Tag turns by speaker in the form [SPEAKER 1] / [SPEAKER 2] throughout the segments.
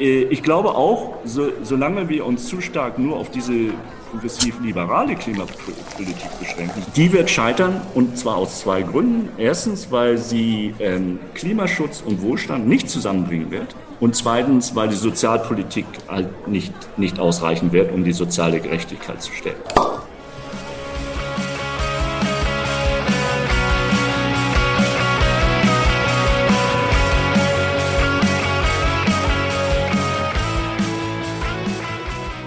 [SPEAKER 1] äh, ich glaube auch, so, solange wir uns zu stark nur auf diese progressiv-liberale Klimapolitik beschränken, die wird scheitern und zwar aus zwei Gründen. Erstens, weil sie ähm, Klimaschutz und Wohlstand nicht zusammenbringen wird. Und zweitens, weil die Sozialpolitik halt nicht, nicht ausreichen wird, um die soziale Gerechtigkeit zu stellen.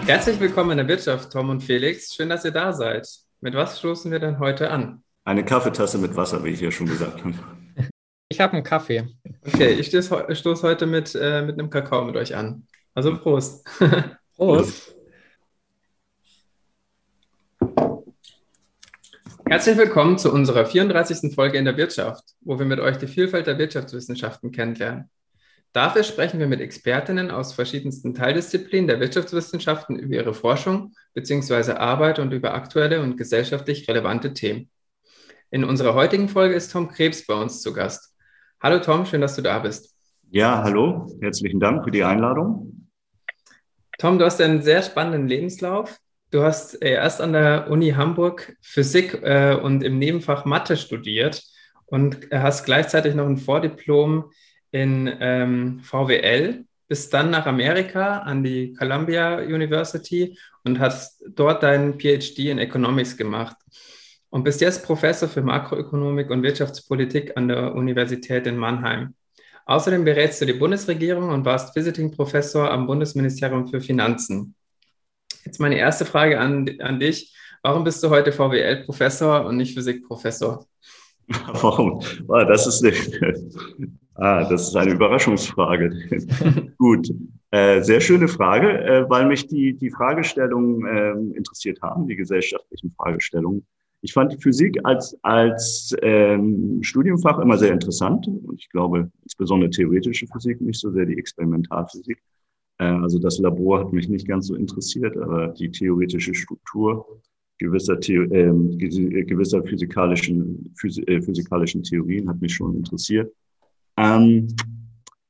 [SPEAKER 2] Herzlich willkommen in der Wirtschaft, Tom und Felix. Schön, dass ihr da seid. Mit was stoßen wir denn heute an?
[SPEAKER 1] Eine Kaffeetasse mit Wasser, wie ich ja schon gesagt habe.
[SPEAKER 3] Ich habe einen Kaffee.
[SPEAKER 2] Okay, ich stoße stoß heute mit, äh, mit einem Kakao mit euch an. Also Prost.
[SPEAKER 3] Prost.
[SPEAKER 2] Herzlich willkommen zu unserer 34. Folge in der Wirtschaft, wo wir mit euch die Vielfalt der Wirtschaftswissenschaften kennenlernen. Dafür sprechen wir mit Expertinnen aus verschiedensten Teildisziplinen der Wirtschaftswissenschaften über ihre Forschung bzw. Arbeit und über aktuelle und gesellschaftlich relevante Themen. In unserer heutigen Folge ist Tom Krebs bei uns zu Gast. Hallo Tom, schön, dass du da bist.
[SPEAKER 1] Ja, hallo, herzlichen Dank für die Einladung.
[SPEAKER 2] Tom, du hast einen sehr spannenden Lebenslauf. Du hast äh, erst an der Uni Hamburg Physik äh, und im Nebenfach Mathe studiert und hast gleichzeitig noch ein Vordiplom in ähm, VWL, bist dann nach Amerika an die Columbia University und hast dort deinen PhD in Economics gemacht und bist jetzt Professor für Makroökonomik und Wirtschaftspolitik an der Universität in Mannheim. Außerdem berätst du die Bundesregierung und warst Visiting Professor am Bundesministerium für Finanzen. Jetzt meine erste Frage an, an dich. Warum bist du heute VWL-Professor und nicht Physikprofessor?
[SPEAKER 1] Warum? Das ist eine, ah, das ist eine Überraschungsfrage. Gut, äh, sehr schöne Frage, äh, weil mich die, die Fragestellungen äh, interessiert haben, die gesellschaftlichen Fragestellungen. Ich fand die Physik als, als ähm, Studienfach immer sehr interessant und ich glaube insbesondere theoretische Physik, nicht so sehr die Experimentalphysik. Äh, also das Labor hat mich nicht ganz so interessiert, aber die theoretische Struktur gewisser, ähm, äh, gewisser physikalischen, phys äh, physikalischen Theorien hat mich schon interessiert. Ähm,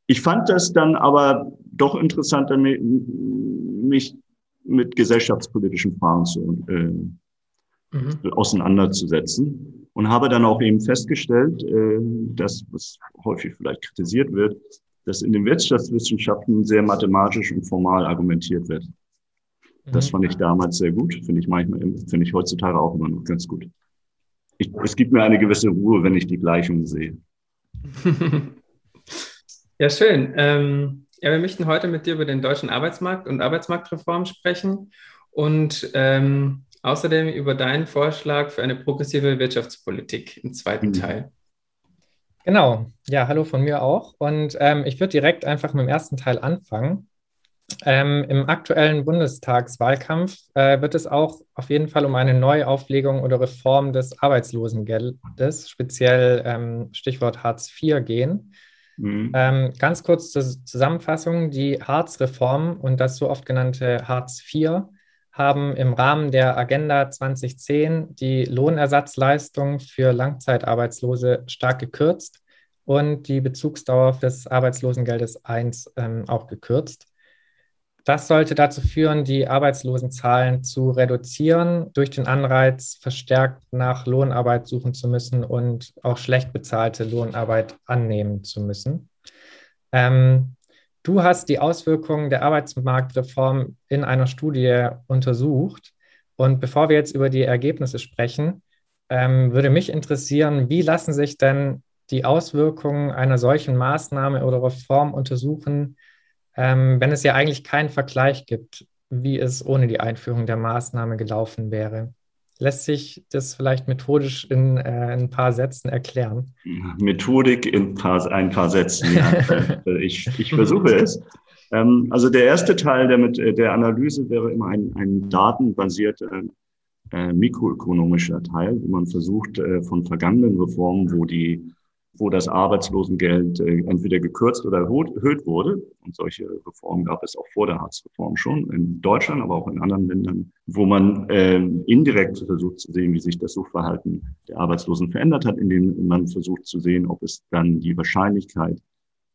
[SPEAKER 1] ich fand das dann aber doch interessanter, mich mit gesellschaftspolitischen Fragen zu, äh, mhm. auseinanderzusetzen und habe dann auch eben festgestellt, äh, dass, was häufig vielleicht kritisiert wird, dass in den Wirtschaftswissenschaften sehr mathematisch und formal argumentiert wird. Das fand ich damals sehr gut, finde ich manchmal, finde ich heutzutage auch immer noch ganz gut. Ich, es gibt mir eine gewisse Ruhe, wenn ich die Gleichung sehe.
[SPEAKER 2] ja, schön. Ähm, ja, wir möchten heute mit dir über den deutschen Arbeitsmarkt und Arbeitsmarktreform sprechen und ähm, außerdem über deinen Vorschlag für eine progressive Wirtschaftspolitik im zweiten mhm. Teil.
[SPEAKER 3] Genau, ja, hallo von mir auch. Und ähm, ich würde direkt einfach mit dem ersten Teil anfangen. Ähm, Im aktuellen Bundestagswahlkampf äh, wird es auch auf jeden Fall um eine Neuauflegung oder Reform des Arbeitslosengeldes, speziell ähm, Stichwort Hartz IV, gehen. Mhm. Ähm, ganz kurz zur Zusammenfassung: Die Hartz-Reform und das so oft genannte Hartz IV haben im Rahmen der Agenda 2010 die Lohnersatzleistung für Langzeitarbeitslose stark gekürzt und die Bezugsdauer des Arbeitslosengeldes 1 ähm, auch gekürzt. Das sollte dazu führen, die Arbeitslosenzahlen zu reduzieren, durch den Anreiz, verstärkt nach Lohnarbeit suchen zu müssen und auch schlecht bezahlte Lohnarbeit annehmen zu müssen. Ähm, du hast die Auswirkungen der Arbeitsmarktreform in einer Studie untersucht. Und bevor wir jetzt über die Ergebnisse sprechen, ähm, würde mich interessieren, wie lassen sich denn die Auswirkungen einer solchen Maßnahme oder Reform untersuchen, ähm, wenn es ja eigentlich keinen Vergleich gibt, wie es ohne die Einführung der Maßnahme gelaufen wäre. Lässt sich das vielleicht methodisch in, äh, ein paar Sätzen erklären?
[SPEAKER 1] Methodik in paar, ein paar Sätzen, ja. Äh, ich, ich versuche es. Ähm, also der erste Teil der, mit, der Analyse wäre immer ein, ein datenbasierter äh, mikroökonomischer Teil, wo man versucht, äh, von vergangenen Reformen, wo die wo das Arbeitslosengeld äh, entweder gekürzt oder erhöht wurde. Und solche Reformen gab es auch vor der Hartz-Reform schon in Deutschland, aber auch in anderen Ländern, wo man äh, indirekt versucht zu sehen, wie sich das Suchverhalten der Arbeitslosen verändert hat, indem man versucht zu sehen, ob es dann die Wahrscheinlichkeit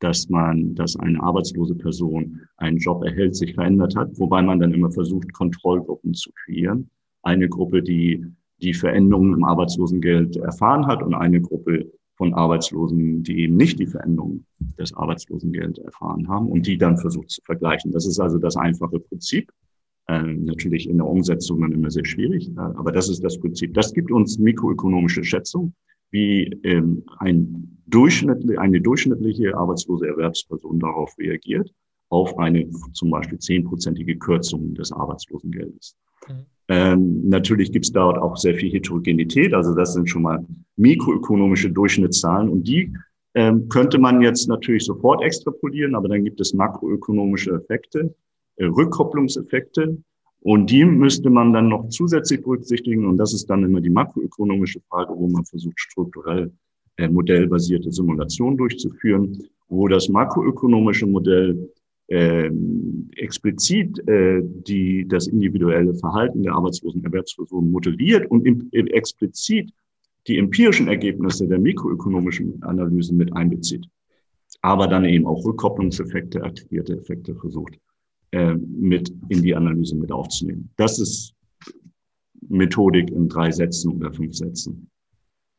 [SPEAKER 1] dass man, dass eine arbeitslose Person einen Job erhält, sich verändert hat, wobei man dann immer versucht, Kontrollgruppen zu kreieren. Eine Gruppe, die die Veränderungen im Arbeitslosengeld erfahren hat und eine Gruppe von Arbeitslosen, die eben nicht die Veränderung des Arbeitslosengelds erfahren haben und die dann versucht zu vergleichen. Das ist also das einfache Prinzip. Äh, natürlich in der Umsetzung dann immer sehr schwierig, äh, aber das ist das Prinzip. Das gibt uns mikroökonomische Schätzung, wie ähm, ein durchschnittlich, eine durchschnittliche arbeitslose Erwerbsperson darauf reagiert, auf eine zum Beispiel zehnprozentige Kürzung des Arbeitslosengeldes. Mhm. Ähm, natürlich gibt es dort auch sehr viel Heterogenität, also das sind schon mal mikroökonomische Durchschnittszahlen und die ähm, könnte man jetzt natürlich sofort extrapolieren, aber dann gibt es makroökonomische Effekte, äh, Rückkopplungseffekte. Und die müsste man dann noch zusätzlich berücksichtigen. Und das ist dann immer die makroökonomische Frage, wo man versucht, strukturell äh, modellbasierte Simulationen durchzuführen, wo das makroökonomische Modell äh, explizit äh, die, das individuelle Verhalten der arbeitslosen Erwerbspersonen modelliert und im, äh, explizit die empirischen Ergebnisse der mikroökonomischen Analysen mit einbezieht. Aber dann eben auch Rückkopplungseffekte, aggregierte Effekte versucht äh, mit in die Analyse mit aufzunehmen. Das ist Methodik in drei Sätzen oder fünf Sätzen.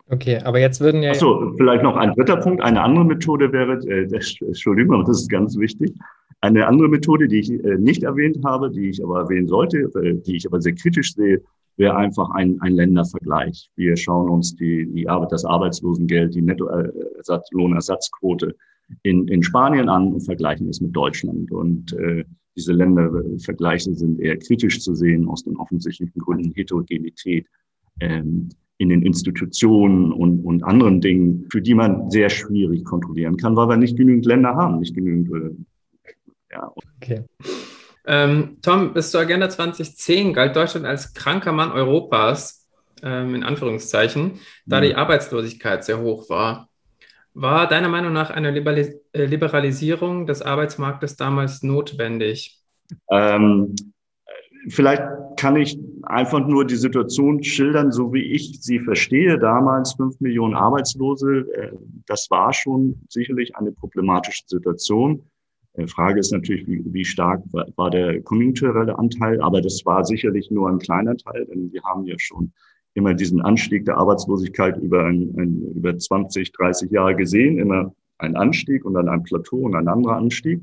[SPEAKER 3] Okay, aber jetzt würden ja.
[SPEAKER 1] Achso, vielleicht noch ein dritter Punkt. Eine andere Methode wäre, äh, Entschuldigung, das ist ganz wichtig. Eine andere Methode, die ich äh, nicht erwähnt habe, die ich aber erwähnen sollte, äh, die ich aber sehr kritisch sehe, wäre einfach ein, ein Ländervergleich. Wir schauen uns die, die Arbeit, das Arbeitslosengeld, die Nettolohnersatzquote in, in Spanien an und vergleichen es mit Deutschland. Und äh, diese Ländervergleiche sind eher kritisch zu sehen aus den offensichtlichen Gründen Heterogenität ähm, in den Institutionen und, und anderen Dingen, für die man sehr schwierig kontrollieren kann, weil wir nicht genügend Länder haben, nicht genügend. Äh,
[SPEAKER 2] ja. Okay. Ähm, Tom, bis zur Agenda 2010 galt Deutschland als kranker Mann Europas, ähm, in Anführungszeichen, da mhm. die Arbeitslosigkeit sehr hoch war. War deiner Meinung nach eine äh, Liberalisierung des Arbeitsmarktes damals notwendig?
[SPEAKER 1] Ähm, vielleicht kann ich einfach nur die Situation schildern, so wie ich sie verstehe. Damals fünf Millionen Arbeitslose, äh, das war schon sicherlich eine problematische Situation. Die Frage ist natürlich, wie, wie stark war der konjunkturelle Anteil, aber das war sicherlich nur ein kleiner Teil, denn wir haben ja schon immer diesen Anstieg der Arbeitslosigkeit über, ein, ein, über 20, 30 Jahre gesehen, immer ein Anstieg und dann ein Plateau und ein anderer Anstieg.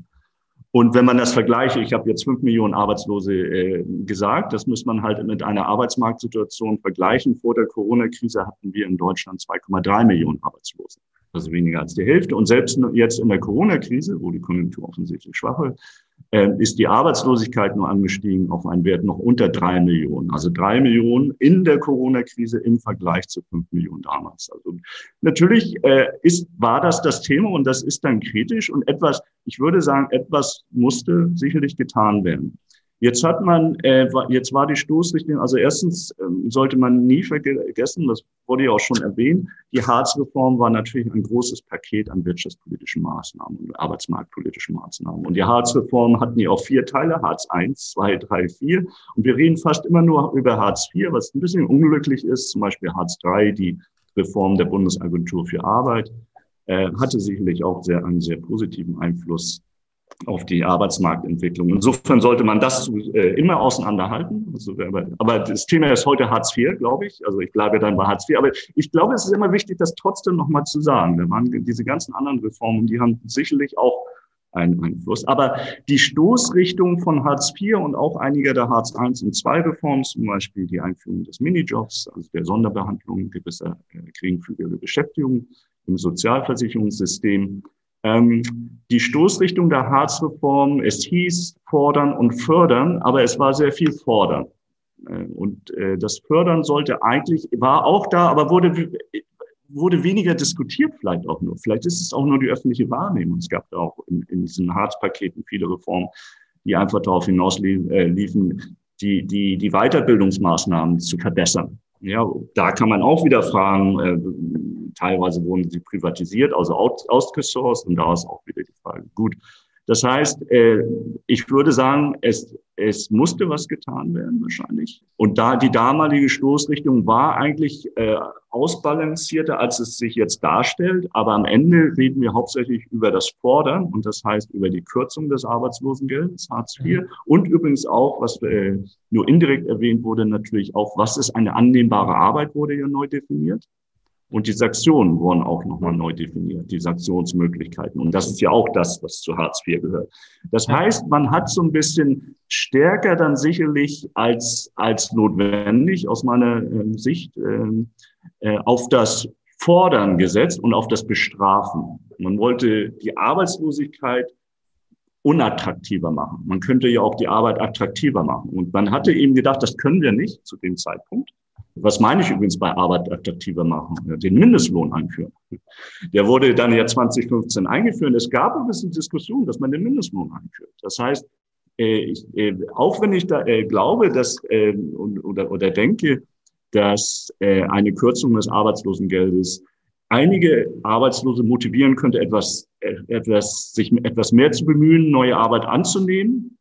[SPEAKER 1] Und wenn man das vergleiche, ich habe jetzt fünf Millionen Arbeitslose äh, gesagt, das muss man halt mit einer Arbeitsmarktsituation vergleichen. Vor der Corona-Krise hatten wir in Deutschland 2,3 Millionen Arbeitslose also weniger als die Hälfte. Und selbst jetzt in der Corona-Krise, wo die Konjunktur offensichtlich schwach ist, äh, ist die Arbeitslosigkeit nur angestiegen auf einen Wert noch unter drei Millionen. Also drei Millionen in der Corona-Krise im Vergleich zu fünf Millionen damals. Also natürlich äh, ist, war das das Thema und das ist dann kritisch und etwas, ich würde sagen, etwas musste sicherlich getan werden. Jetzt hat man, äh, jetzt war die Stoßrichtung, also erstens ähm, sollte man nie vergessen, das wurde ja auch schon erwähnt, die Hartz-Reform war natürlich ein großes Paket an wirtschaftspolitischen Maßnahmen und arbeitsmarktpolitischen Maßnahmen. Und die Hartz-Reform hatten ja auch vier Teile, Hartz I, zwei, drei, vier. Und wir reden fast immer nur über Hartz IV, was ein bisschen unglücklich ist, zum Beispiel Hartz III, die Reform der Bundesagentur für Arbeit, äh, hatte sicherlich auch sehr, einen sehr positiven Einfluss auf die Arbeitsmarktentwicklung. Insofern sollte man das äh, immer auseinanderhalten. Also, aber, das Thema ist heute Hartz IV, glaube ich. Also ich bleibe dann bei Hartz IV. Aber ich glaube, es ist immer wichtig, das trotzdem nochmal zu sagen. Da waren diese ganzen anderen Reformen, die haben sicherlich auch einen Einfluss. Aber die Stoßrichtung von Hartz IV und auch einiger der Hartz I und II Reformen, zum Beispiel die Einführung des Minijobs, also der Sonderbehandlung gewisser äh, geringfügige Beschäftigung im Sozialversicherungssystem, ähm, die Stoßrichtung der Harzreform, es hieß fordern und fördern, aber es war sehr viel fordern. Äh, und äh, das Fördern sollte eigentlich, war auch da, aber wurde, wurde weniger diskutiert vielleicht auch nur. Vielleicht ist es auch nur die öffentliche Wahrnehmung. Es gab da auch in, in diesen Harzpaketen viele Reformen, die einfach darauf hinaus äh, die, die, die Weiterbildungsmaßnahmen zu verbessern. Ja, da kann man auch wieder fragen, äh, teilweise wurden sie privatisiert, also out, outgesourced und da ist auch wieder die Frage, gut, Das heißt, äh, ich würde sagen, es, es musste was getan werden wahrscheinlich. Und da die damalige Stoßrichtung war eigentlich äh, ausbalancierter, als es sich jetzt darstellt. Aber am Ende reden wir hauptsächlich über das Fordern und das heißt über die Kürzung des Arbeitslosengeldes, Hartz IV. Mhm. Und übrigens auch, was äh, nur indirekt erwähnt wurde, natürlich auch, was ist eine annehmbare Arbeit, wurde ja neu definiert. Und die Sanktionen wurden auch nochmal neu definiert, die Sanktionsmöglichkeiten. Und das ist ja auch das, was zu Hartz IV gehört. Das heißt, man hat so ein bisschen stärker dann sicherlich als, als notwendig aus meiner äh, Sicht äh, äh, auf das Fordern gesetzt und auf das Bestrafen. Man wollte die Arbeitslosigkeit unattraktiver machen. Man könnte ja auch die Arbeit attraktiver machen. Und man hatte eben gedacht, das können wir nicht zu dem Zeitpunkt. Was meine ich übrigens bei Arbeit attraktiver machen? Den Mindestlohn einführen. Der wurde dann ja 2015 eingeführt. Es gab ein bisschen Diskussion, dass man den Mindestlohn einführt. Das heißt, äh, ich, äh, auch wenn ich da äh, glaube, dass oder, oder denke, dass eine Kürzung des Arbeitslosengeldes einige Arbeitslose motivieren könnte, etwas, etwas, sich etwas mehr zu bemühen, neue Arbeit anzunehmen,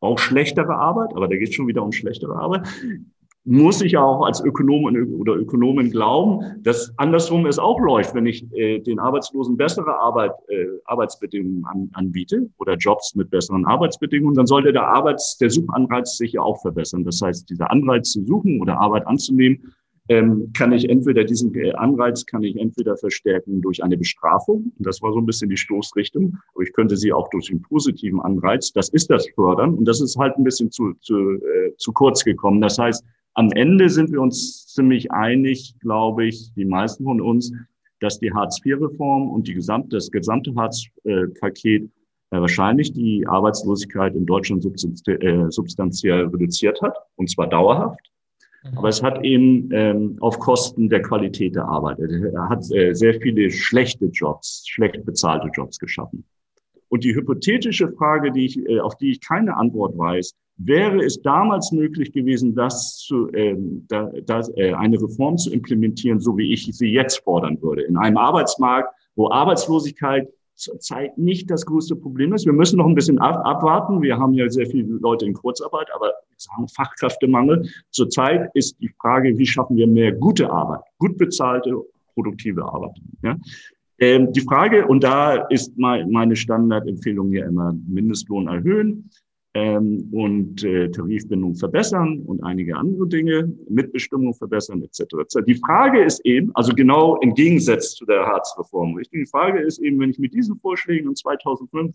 [SPEAKER 1] auch schlechtere Arbeit, aber da geht es schon wieder um schlechtere Arbeit, muss ich ja auch als Ökonom oder Ökonomin glauben, dass andersrum es auch läuft, wenn ich äh, den Arbeitslosen bessere Arbeit, äh, Arbeitsbedingungen an, anbiete oder Jobs mit besseren Arbeitsbedingungen, dann sollte der Arbeits-, der Suchanreiz sich ja auch verbessern. Das heißt, dieser Anreiz zu suchen oder Arbeit anzunehmen, ähm, kann ich entweder diesen äh, Anreiz kann ich entweder verstärken durch eine Bestrafung. Das war so ein bisschen die Stoßrichtung. Aber ich könnte sie auch durch einen positiven Anreiz. Das ist das Fördern. Und das ist halt ein bisschen zu, zu, äh, zu kurz gekommen. Das heißt, am Ende sind wir uns ziemlich einig, glaube ich, die meisten von uns, dass die Hartz-IV-Reform und die gesamte, das gesamte Hartz-Paket äh, wahrscheinlich die Arbeitslosigkeit in Deutschland äh, substanziell reduziert hat, und zwar dauerhaft. Mhm. Aber es hat eben ähm, auf Kosten der Qualität der Arbeit. Er hat äh, sehr viele schlechte Jobs, schlecht bezahlte Jobs geschaffen. Und die hypothetische Frage, die ich, äh, auf die ich keine Antwort weiß, wäre es damals möglich gewesen, das zu, ähm, da, das, äh, eine Reform zu implementieren, so wie ich sie jetzt fordern würde, in einem Arbeitsmarkt, wo Arbeitslosigkeit zurzeit nicht das größte Problem ist. Wir müssen noch ein bisschen ab, abwarten. Wir haben ja sehr viele Leute in Kurzarbeit, aber sagen Fachkräftemangel. Zurzeit ist die Frage, wie schaffen wir mehr gute Arbeit, gut bezahlte, produktive Arbeit. Ja? Ähm, die Frage, und da ist meine Standardempfehlung ja immer Mindestlohn erhöhen ähm, und äh, Tarifbindung verbessern und einige andere Dinge, Mitbestimmung verbessern etc. Die Frage ist eben, also genau im Gegensatz zu der Hartz-Reform, die Frage ist eben, wenn ich mit diesen Vorschlägen in 2005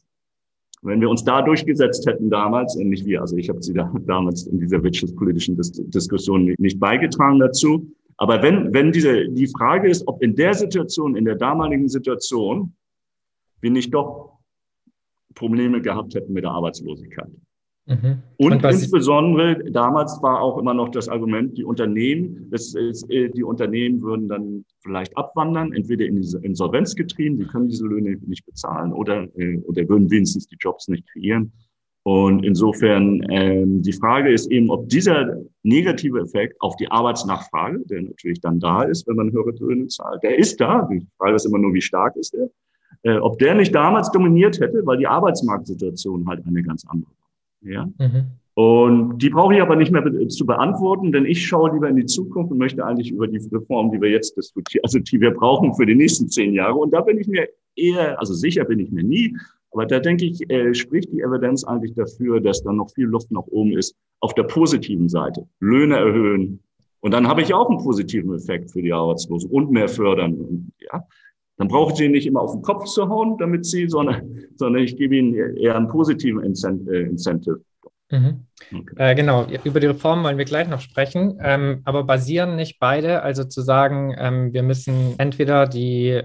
[SPEAKER 1] wenn wir uns da durchgesetzt hätten damals, und nicht wir, also ich habe sie da, damals in dieser wirtschaftspolitischen Dis Diskussion nicht beigetragen dazu, aber wenn, wenn diese, die Frage ist, ob in der Situation, in der damaligen Situation, wir nicht doch Probleme gehabt hätten mit der Arbeitslosigkeit. Mhm. Und, Und insbesondere damals war auch immer noch das Argument, die Unternehmen, das ist, äh, die Unternehmen würden dann vielleicht abwandern, entweder in diese Insolvenz getrieben, sie können diese Löhne nicht bezahlen oder, äh, oder würden wenigstens die Jobs nicht kreieren. Und insofern ähm, die Frage ist eben, ob dieser negative Effekt auf die Arbeitsnachfrage, der natürlich dann da ist, wenn man höhere Löhne zahlt, der ist da. Die Frage ist immer nur, wie stark ist der? Äh, ob der nicht damals dominiert hätte, weil die Arbeitsmarktsituation halt eine ganz andere war. Ja? Mhm. Und die brauche ich aber nicht mehr zu beantworten, denn ich schaue lieber in die Zukunft und möchte eigentlich über die Reformen, die wir jetzt diskutieren, also die wir brauchen für die nächsten zehn Jahre. Und da bin ich mir eher, also sicher bin ich mir nie, aber da denke ich, äh, spricht die Evidenz eigentlich dafür, dass da noch viel Luft nach oben ist auf der positiven Seite. Löhne erhöhen. Und dann habe ich auch einen positiven Effekt für die Arbeitslosen und mehr fördern. Und, ja, dann brauche ich sie nicht immer auf den Kopf zu hauen, damit sie, sondern, sondern ich gebe ihnen eher einen positiven äh, Incentive.
[SPEAKER 3] Mhm. Okay. Äh, genau, über die Reform wollen wir gleich noch sprechen, ähm, aber basieren nicht beide, also zu sagen, ähm, wir müssen entweder die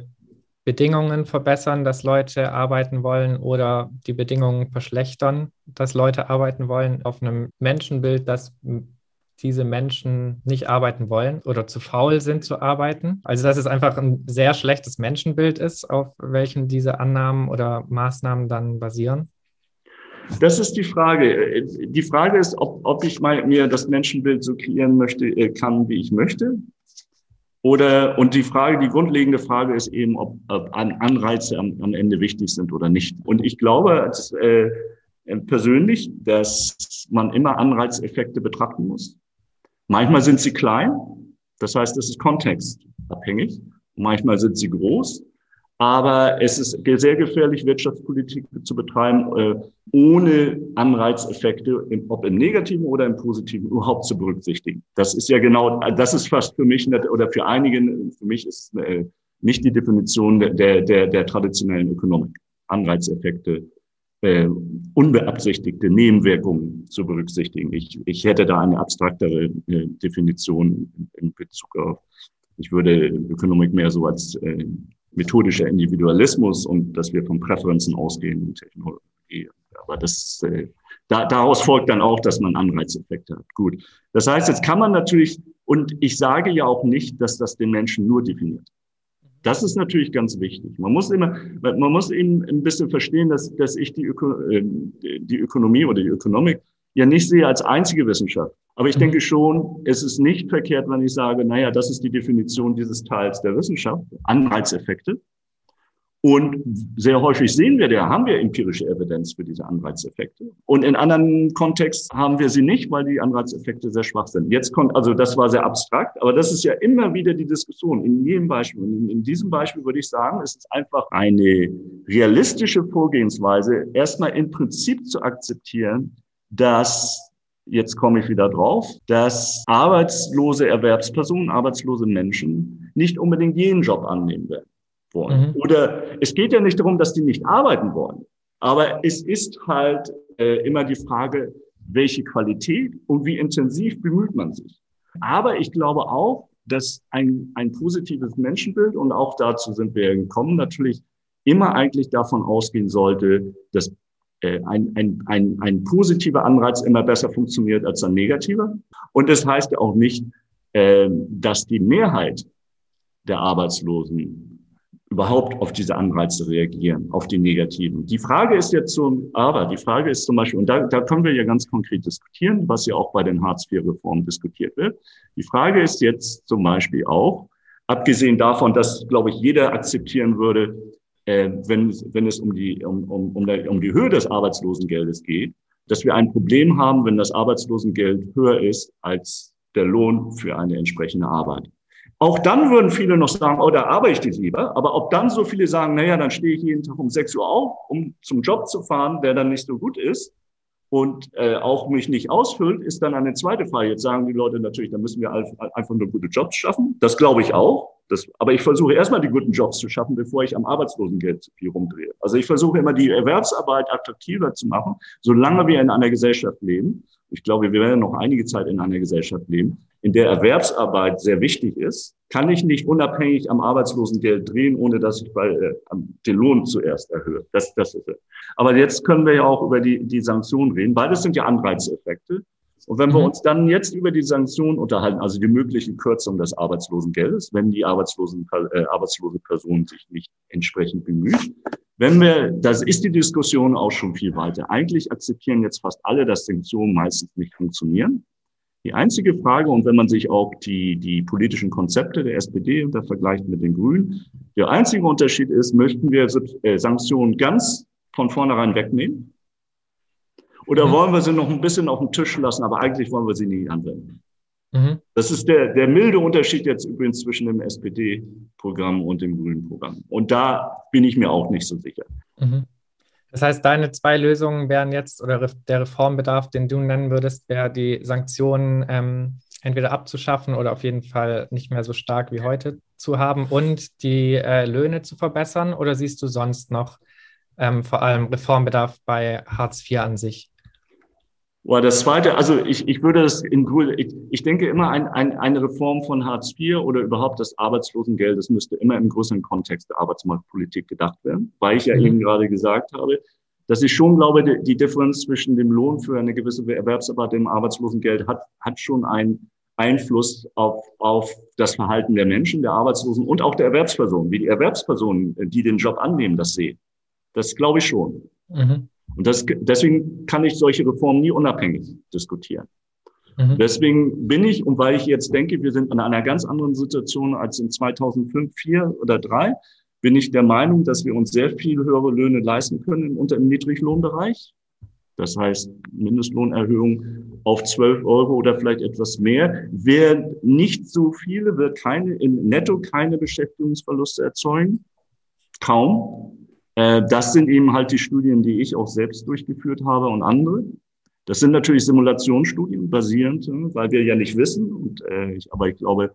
[SPEAKER 3] Bedingungen verbessern, dass Leute arbeiten wollen oder die Bedingungen verschlechtern, dass Leute arbeiten wollen, auf einem Menschenbild, dass diese Menschen nicht arbeiten wollen oder zu faul sind zu arbeiten. Also dass es einfach ein sehr schlechtes Menschenbild ist, auf welchen diese Annahmen oder Maßnahmen dann basieren.
[SPEAKER 1] Das ist die Frage. Die Frage ist, ob, ob ich mal mir das Menschenbild so kreieren möchte, äh, kann, wie ich möchte. Oder, und die Frage, die grundlegende Frage ist eben, ob, ob Anreize am, am Ende wichtig sind oder nicht. Und ich glaube als, äh, persönlich, dass man immer Anreizeffekte betrachten muss. Manchmal sind sie klein, das heißt, es ist kontextabhängig. Manchmal sind sie groß. Aber es ist sehr gefährlich, Wirtschaftspolitik zu betreiben, äh, ohne Anreizeffekte, ob im Negativen oder im Positiven, überhaupt zu berücksichtigen. Das ist ja genau, das ist fast für mich oder für einige, für mich ist äh, nicht die Definition der, der, der traditionellen Ökonomik. Anreizeffekte, äh, unbeabsichtigte Nebenwirkungen zu berücksichtigen. Ich, ich hätte da eine abstraktere äh, Definition in, in Bezug auf, ich würde Ökonomik mehr so als äh, methodischer Individualismus und dass wir von Präferenzen ausgehen und Technologie. Aber das, äh, da, daraus folgt dann auch, dass man Anreizeffekte hat. Gut. Das heißt, jetzt kann man natürlich, und ich sage ja auch nicht, dass das den Menschen nur definiert. Das ist natürlich ganz wichtig. Man muss immer, man muss eben ein bisschen verstehen, dass, dass ich die, Öko, äh, die Ökonomie oder die Ökonomik ja nicht sehe als einzige Wissenschaft. Aber ich mhm. denke schon, es ist nicht verkehrt, wenn ich sage, naja, das ist die Definition dieses Teils der Wissenschaft, Anreizeffekte. Und sehr häufig sehen wir, da haben wir empirische Evidenz für diese Anreizeffekte. Und in anderen Kontexten haben wir sie nicht, weil die Anreizeffekte sehr schwach sind. Jetzt kommt, also das war sehr abstrakt, aber das ist ja immer wieder die Diskussion in jedem Beispiel. Und in, in diesem Beispiel würde ich sagen, es ist einfach eine realistische Vorgehensweise, erstmal im Prinzip zu akzeptieren, dass jetzt komme ich wieder drauf, dass arbeitslose Erwerbspersonen, arbeitslose Menschen nicht unbedingt jeden Job annehmen werden wollen. Mhm. Oder es geht ja nicht darum, dass die nicht arbeiten wollen. Aber es ist halt äh, immer die Frage, welche Qualität und wie intensiv bemüht man sich. Aber ich glaube auch, dass ein, ein positives Menschenbild, und auch dazu sind wir gekommen, natürlich immer eigentlich davon ausgehen sollte, dass äh, ein, ein, ein, ein positiver Anreiz immer besser funktioniert als ein negativer. Und das heißt auch nicht, äh, dass die Mehrheit der Arbeitslosen überhaupt auf diese Anreize reagieren, auf die negativen. Die Frage ist jetzt so, aber die Frage ist zum Beispiel, und da, da können wir ja ganz konkret diskutieren, was ja auch bei den Hartz-IV-Reformen diskutiert wird. Die Frage ist jetzt zum Beispiel auch, abgesehen davon, dass, glaube ich, jeder akzeptieren würde, äh, wenn, wenn es um die, um, um, um, der, um die Höhe des Arbeitslosengeldes geht, dass wir ein Problem haben, wenn das Arbeitslosengeld höher ist als der Lohn für eine entsprechende Arbeit. Auch dann würden viele noch sagen, oh, da arbeite ich lieber. Aber ob dann so viele sagen, naja, dann stehe ich jeden Tag um 6 Uhr auf, um zum Job zu fahren, der dann nicht so gut ist und äh, auch mich nicht ausfüllt, ist dann eine zweite Frage. Jetzt sagen die Leute natürlich, da müssen wir einfach nur gute Jobs schaffen. Das glaube ich auch. Das, aber ich versuche erstmal die guten Jobs zu schaffen, bevor ich am Arbeitslosengeld viel rumdrehe. Also ich versuche immer die Erwerbsarbeit attraktiver zu machen, solange wir in einer Gesellschaft leben. Ich glaube, wir werden noch einige Zeit in einer Gesellschaft leben, in der Erwerbsarbeit sehr wichtig ist, kann ich nicht unabhängig am Arbeitslosengeld drehen, ohne dass ich bei, äh, den Lohn zuerst erhöhe. Das, das ist es. Aber jetzt können wir ja auch über die, die Sanktionen reden. Beides sind ja Anreizeffekte. Und wenn wir mhm. uns dann jetzt über die Sanktionen unterhalten, also die mögliche Kürzung des Arbeitslosengeldes, wenn die arbeitslosen, äh, arbeitslose Person sich nicht entsprechend bemüht, wenn wir, das ist die Diskussion auch schon viel weiter. Eigentlich akzeptieren jetzt fast alle, dass Sanktionen meistens nicht funktionieren. Die einzige Frage, und wenn man sich auch die, die politischen Konzepte der SPD unter vergleicht mit den Grünen, der einzige Unterschied ist, möchten wir äh, Sanktionen ganz von vornherein wegnehmen? Oder mhm. wollen wir sie noch ein bisschen auf den Tisch lassen, aber eigentlich wollen wir sie nie anwenden? Mhm. Das ist der, der milde Unterschied jetzt übrigens zwischen dem SPD-Programm und dem Grünen-Programm. Und da bin ich mir auch nicht so sicher. Mhm.
[SPEAKER 3] Das heißt, deine zwei Lösungen wären jetzt, oder der Reformbedarf, den du nennen würdest, wäre die Sanktionen ähm, entweder abzuschaffen oder auf jeden Fall nicht mehr so stark wie heute zu haben und die äh, Löhne zu verbessern? Oder siehst du sonst noch ähm, vor allem Reformbedarf bei Hartz IV an sich?
[SPEAKER 1] Boah, das zweite, also ich, ich würde das in ich, ich denke immer, ein, ein, eine Reform von Hartz IV oder überhaupt des Arbeitslosengeldes müsste immer im größeren Kontext der Arbeitsmarktpolitik gedacht werden, weil ich ja mhm. eben gerade gesagt habe, dass ich schon glaube, die, die Differenz zwischen dem Lohn für eine gewisse Erwerbsarbeit im Arbeitslosengeld hat, hat schon einen Einfluss auf, auf das Verhalten der Menschen, der Arbeitslosen und auch der Erwerbspersonen, wie die Erwerbspersonen, die den Job annehmen, das sehen. Das glaube ich schon. Mhm. Und das, deswegen kann ich solche Reformen nie unabhängig diskutieren. Mhm. Deswegen bin ich, und weil ich jetzt denke, wir sind in einer ganz anderen Situation als in 2005, 4 oder 3, bin ich der Meinung, dass wir uns sehr viel höhere Löhne leisten können im, unter im Niedriglohnbereich. Das heißt, Mindestlohnerhöhung auf 12 Euro oder vielleicht etwas mehr. Wer nicht so viele, wird keine, in netto keine Beschäftigungsverluste erzeugen. Kaum. Äh, das sind eben halt die Studien, die ich auch selbst durchgeführt habe und andere. Das sind natürlich Simulationsstudien basierend, äh, weil wir ja nicht wissen. Und, äh, ich, aber ich glaube,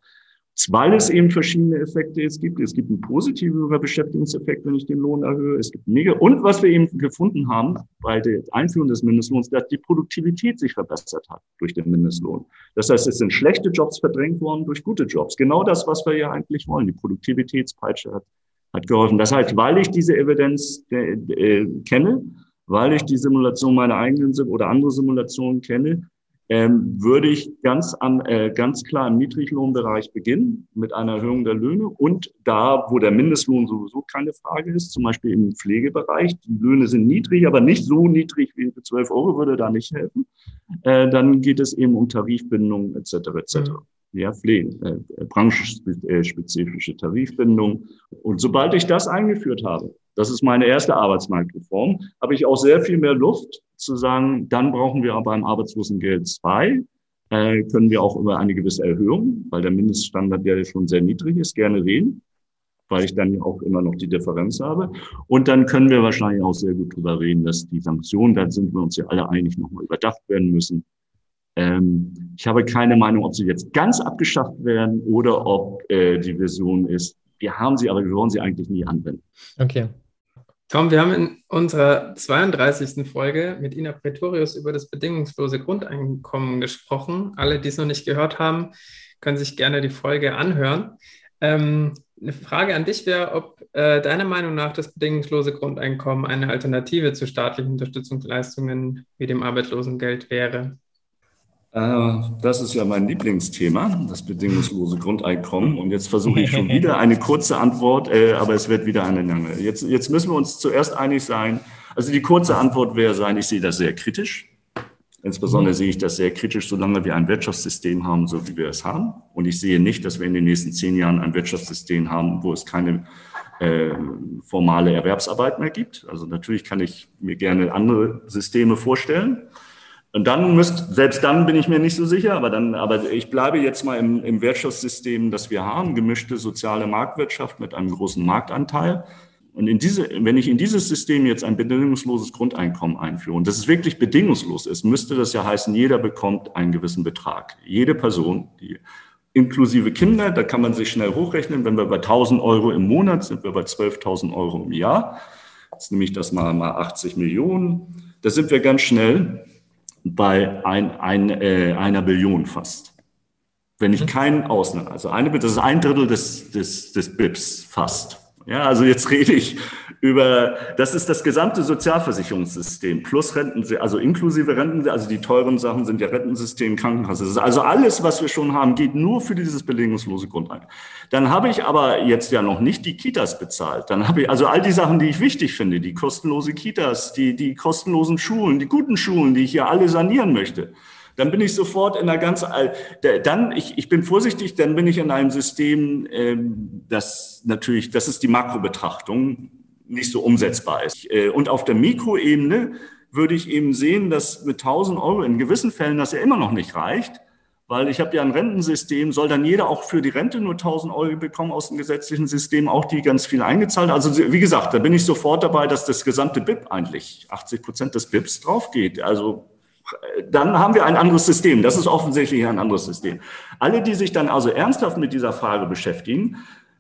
[SPEAKER 1] weil es eben verschiedene Effekte jetzt gibt. Es gibt einen positiven Beschäftigungseffekt, wenn ich den Lohn erhöhe. Es gibt Neg und was wir eben gefunden haben bei der Einführung des Mindestlohns, dass die Produktivität sich verbessert hat durch den Mindestlohn. Das heißt, es sind schlechte Jobs verdrängt worden durch gute Jobs. Genau das, was wir ja eigentlich wollen. Die Produktivitätspeitsche hat, hat geholfen. Das heißt, weil ich diese Evidenz äh, äh, kenne, weil ich die Simulation meiner eigenen oder andere Simulationen kenne, ähm, würde ich ganz, am, äh, ganz klar im Niedriglohnbereich beginnen mit einer Erhöhung der Löhne und da, wo der Mindestlohn sowieso keine Frage ist, zum Beispiel im Pflegebereich, die Löhne sind niedrig, aber nicht so niedrig wie 12 Euro würde da nicht helfen, äh, dann geht es eben um Tarifbindung etc. etc. Mhm ja, Pflege, äh, branchenspezifische Tarifbindung. Und sobald ich das eingeführt habe, das ist meine erste Arbeitsmarktreform, habe ich auch sehr viel mehr Luft zu sagen, dann brauchen wir aber beim Arbeitslosengeld 2, äh, können wir auch über eine gewisse Erhöhung, weil der Mindeststandard ja schon sehr niedrig ist, gerne reden, weil ich dann ja auch immer noch die Differenz habe. Und dann können wir wahrscheinlich auch sehr gut drüber reden, dass die Sanktionen, da sind wir uns ja alle einig, nochmal überdacht werden müssen. Ähm, ich habe keine Meinung, ob sie jetzt ganz abgeschafft werden oder ob äh, die Version ist, wir haben sie, aber wir wollen sie eigentlich nie anwenden.
[SPEAKER 2] Okay. Tom, wir haben in unserer 32. Folge mit Ina Pretorius über das bedingungslose Grundeinkommen gesprochen. Alle, die es noch nicht gehört haben, können sich gerne die Folge anhören. Ähm, eine Frage an dich wäre, ob äh, deiner Meinung nach das bedingungslose Grundeinkommen eine Alternative zu staatlichen Unterstützungsleistungen wie dem Arbeitslosengeld wäre.
[SPEAKER 1] Äh, das ist ja mein Lieblingsthema, das bedingungslose Grundeinkommen. Und jetzt versuche ich schon wieder eine kurze Antwort, äh, aber es wird wieder eine lange. Jetzt, jetzt müssen wir uns zuerst einig sein. Also die kurze Antwort wäre sein, ich sehe das sehr kritisch. Insbesondere sehe ich das sehr kritisch, solange wir ein Wirtschaftssystem haben, so wie wir es haben. Und ich sehe nicht, dass wir in den nächsten zehn Jahren ein Wirtschaftssystem haben, wo es keine äh, formale Erwerbsarbeit mehr gibt. Also natürlich kann ich mir gerne andere Systeme vorstellen. Und dann müsst, selbst dann bin ich mir nicht so sicher, aber dann, aber ich bleibe jetzt mal im, im Wirtschaftssystem, das wir haben, gemischte soziale Marktwirtschaft mit einem großen Marktanteil. Und in diese, wenn ich in dieses System jetzt ein bedingungsloses Grundeinkommen einführe, und das ist wirklich bedingungslos ist, müsste das ja heißen, jeder bekommt einen gewissen Betrag. Jede Person, die inklusive Kinder, da kann man sich schnell hochrechnen, wenn wir bei 1000 Euro im Monat sind, wir bei 12.000 Euro im Jahr. Jetzt nehme ich das mal, mal 80 Millionen. Da sind wir ganz schnell bei ein, ein, äh, einer Billion fast. Wenn ich mhm. keinen Ausnahme, also eine, das ist ein Drittel des, des, des BIPs fast. Ja, also jetzt rede ich über, das ist das gesamte Sozialversicherungssystem plus Renten, also inklusive Renten, also die teuren Sachen sind ja Rentensystem, Krankenkasse. Also alles, was wir schon haben, geht nur für dieses bedingungslose Grundeinkommen. Dann habe ich aber jetzt ja noch nicht die Kitas bezahlt. Dann habe ich also all die Sachen, die ich wichtig finde, die kostenlose Kitas, die, die kostenlosen Schulen, die guten Schulen, die ich ja alle sanieren möchte dann bin ich sofort in einer ganz, dann, ich, ich bin vorsichtig, dann bin ich in einem System, ähm, das natürlich, das ist die Makrobetrachtung, nicht so umsetzbar ist. Äh, und auf der Mikroebene würde ich eben sehen, dass mit 1000 Euro in gewissen Fällen das ja immer noch nicht reicht, weil ich habe ja ein Rentensystem, soll dann jeder auch für die Rente nur 1000 Euro bekommen aus dem gesetzlichen System, auch die ganz viel eingezahlt. Also wie gesagt, da bin ich sofort dabei, dass das gesamte BIP eigentlich 80 Prozent des BIPs drauf geht. Also dann haben wir ein anderes System. Das ist offensichtlich ein anderes System. Alle, die sich dann also ernsthaft mit dieser Frage beschäftigen,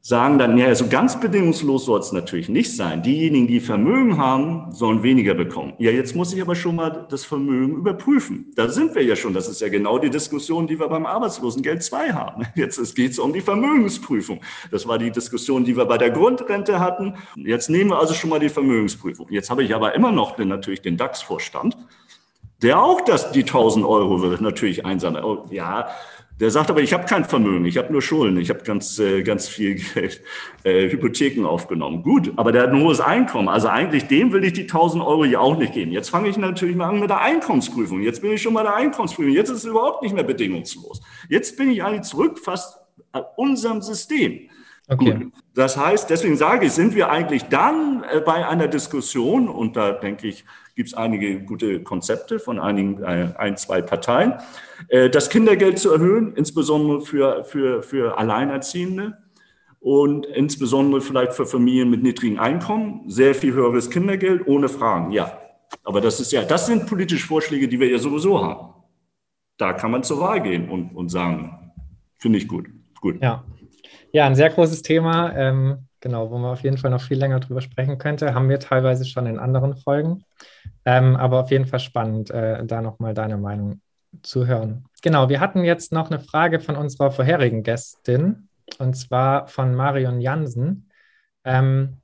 [SPEAKER 1] sagen dann, ja, so ganz bedingungslos soll es natürlich nicht sein. Diejenigen, die Vermögen haben, sollen weniger bekommen. Ja, jetzt muss ich aber schon mal das Vermögen überprüfen. Da sind wir ja schon. Das ist ja genau die Diskussion, die wir beim Arbeitslosengeld 2 haben. Jetzt geht es um die Vermögensprüfung. Das war die Diskussion, die wir bei der Grundrente hatten. Jetzt nehmen wir also schon mal die Vermögensprüfung. Jetzt habe ich aber immer noch den, natürlich den DAX-Vorstand der auch das, die 1000 Euro wird natürlich einsammeln. Oh, ja, Der sagt aber, ich habe kein Vermögen, ich habe nur Schulden, ich habe ganz, äh, ganz viel Geld, äh, Hypotheken aufgenommen. Gut, aber der hat ein hohes Einkommen. Also eigentlich dem will ich die 1000 Euro ja auch nicht geben. Jetzt fange ich natürlich mal an mit der Einkommensprüfung. Jetzt bin ich schon bei der Einkommensprüfung. Jetzt ist es überhaupt nicht mehr bedingungslos. Jetzt bin ich eigentlich zurück fast an unserem System. Okay. Gut. Das heißt, deswegen sage ich, sind wir eigentlich dann äh, bei einer Diskussion, und da denke ich, gibt es einige gute Konzepte von einigen, äh, ein, zwei Parteien, äh, das Kindergeld zu erhöhen, insbesondere für, für, für Alleinerziehende und insbesondere vielleicht für Familien mit niedrigem Einkommen, sehr viel höheres Kindergeld, ohne Fragen, ja. Aber das ist ja, das sind politische Vorschläge, die wir ja sowieso haben. Da kann man zur Wahl gehen und, und sagen, finde ich gut. Gut.
[SPEAKER 3] Ja. Ja, ein sehr großes Thema, ähm, genau, wo man auf jeden Fall noch viel länger drüber sprechen könnte. Haben wir teilweise schon in anderen Folgen. Ähm, aber auf jeden Fall spannend, äh, da nochmal deine Meinung zu hören. Genau, wir hatten jetzt noch eine Frage von unserer vorherigen Gästin, und zwar von Marion Jansen. Ähm,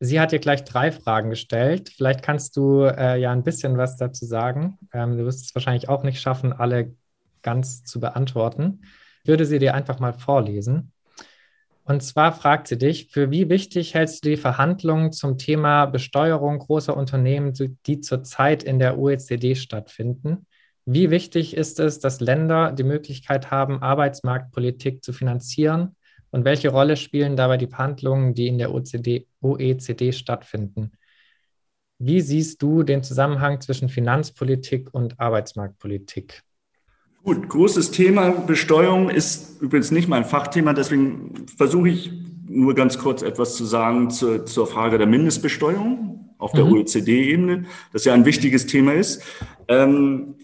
[SPEAKER 3] sie hat dir gleich drei Fragen gestellt. Vielleicht kannst du äh, ja ein bisschen was dazu sagen. Ähm, du wirst es wahrscheinlich auch nicht schaffen, alle ganz zu beantworten. Ich würde sie dir einfach mal vorlesen. Und zwar fragt sie dich, für wie wichtig hältst du die Verhandlungen zum Thema Besteuerung großer Unternehmen, die zurzeit in der OECD stattfinden? Wie wichtig ist es, dass Länder die Möglichkeit haben, Arbeitsmarktpolitik zu finanzieren? Und welche Rolle spielen dabei die Verhandlungen, die in der OECD, OECD stattfinden? Wie siehst du den Zusammenhang zwischen Finanzpolitik und Arbeitsmarktpolitik?
[SPEAKER 1] Gut, großes Thema. Besteuerung ist übrigens nicht mein Fachthema, deswegen versuche ich nur ganz kurz etwas zu sagen zur, zur Frage der Mindestbesteuerung auf der mhm. OECD-Ebene, das ja ein wichtiges Thema ist. Ähm,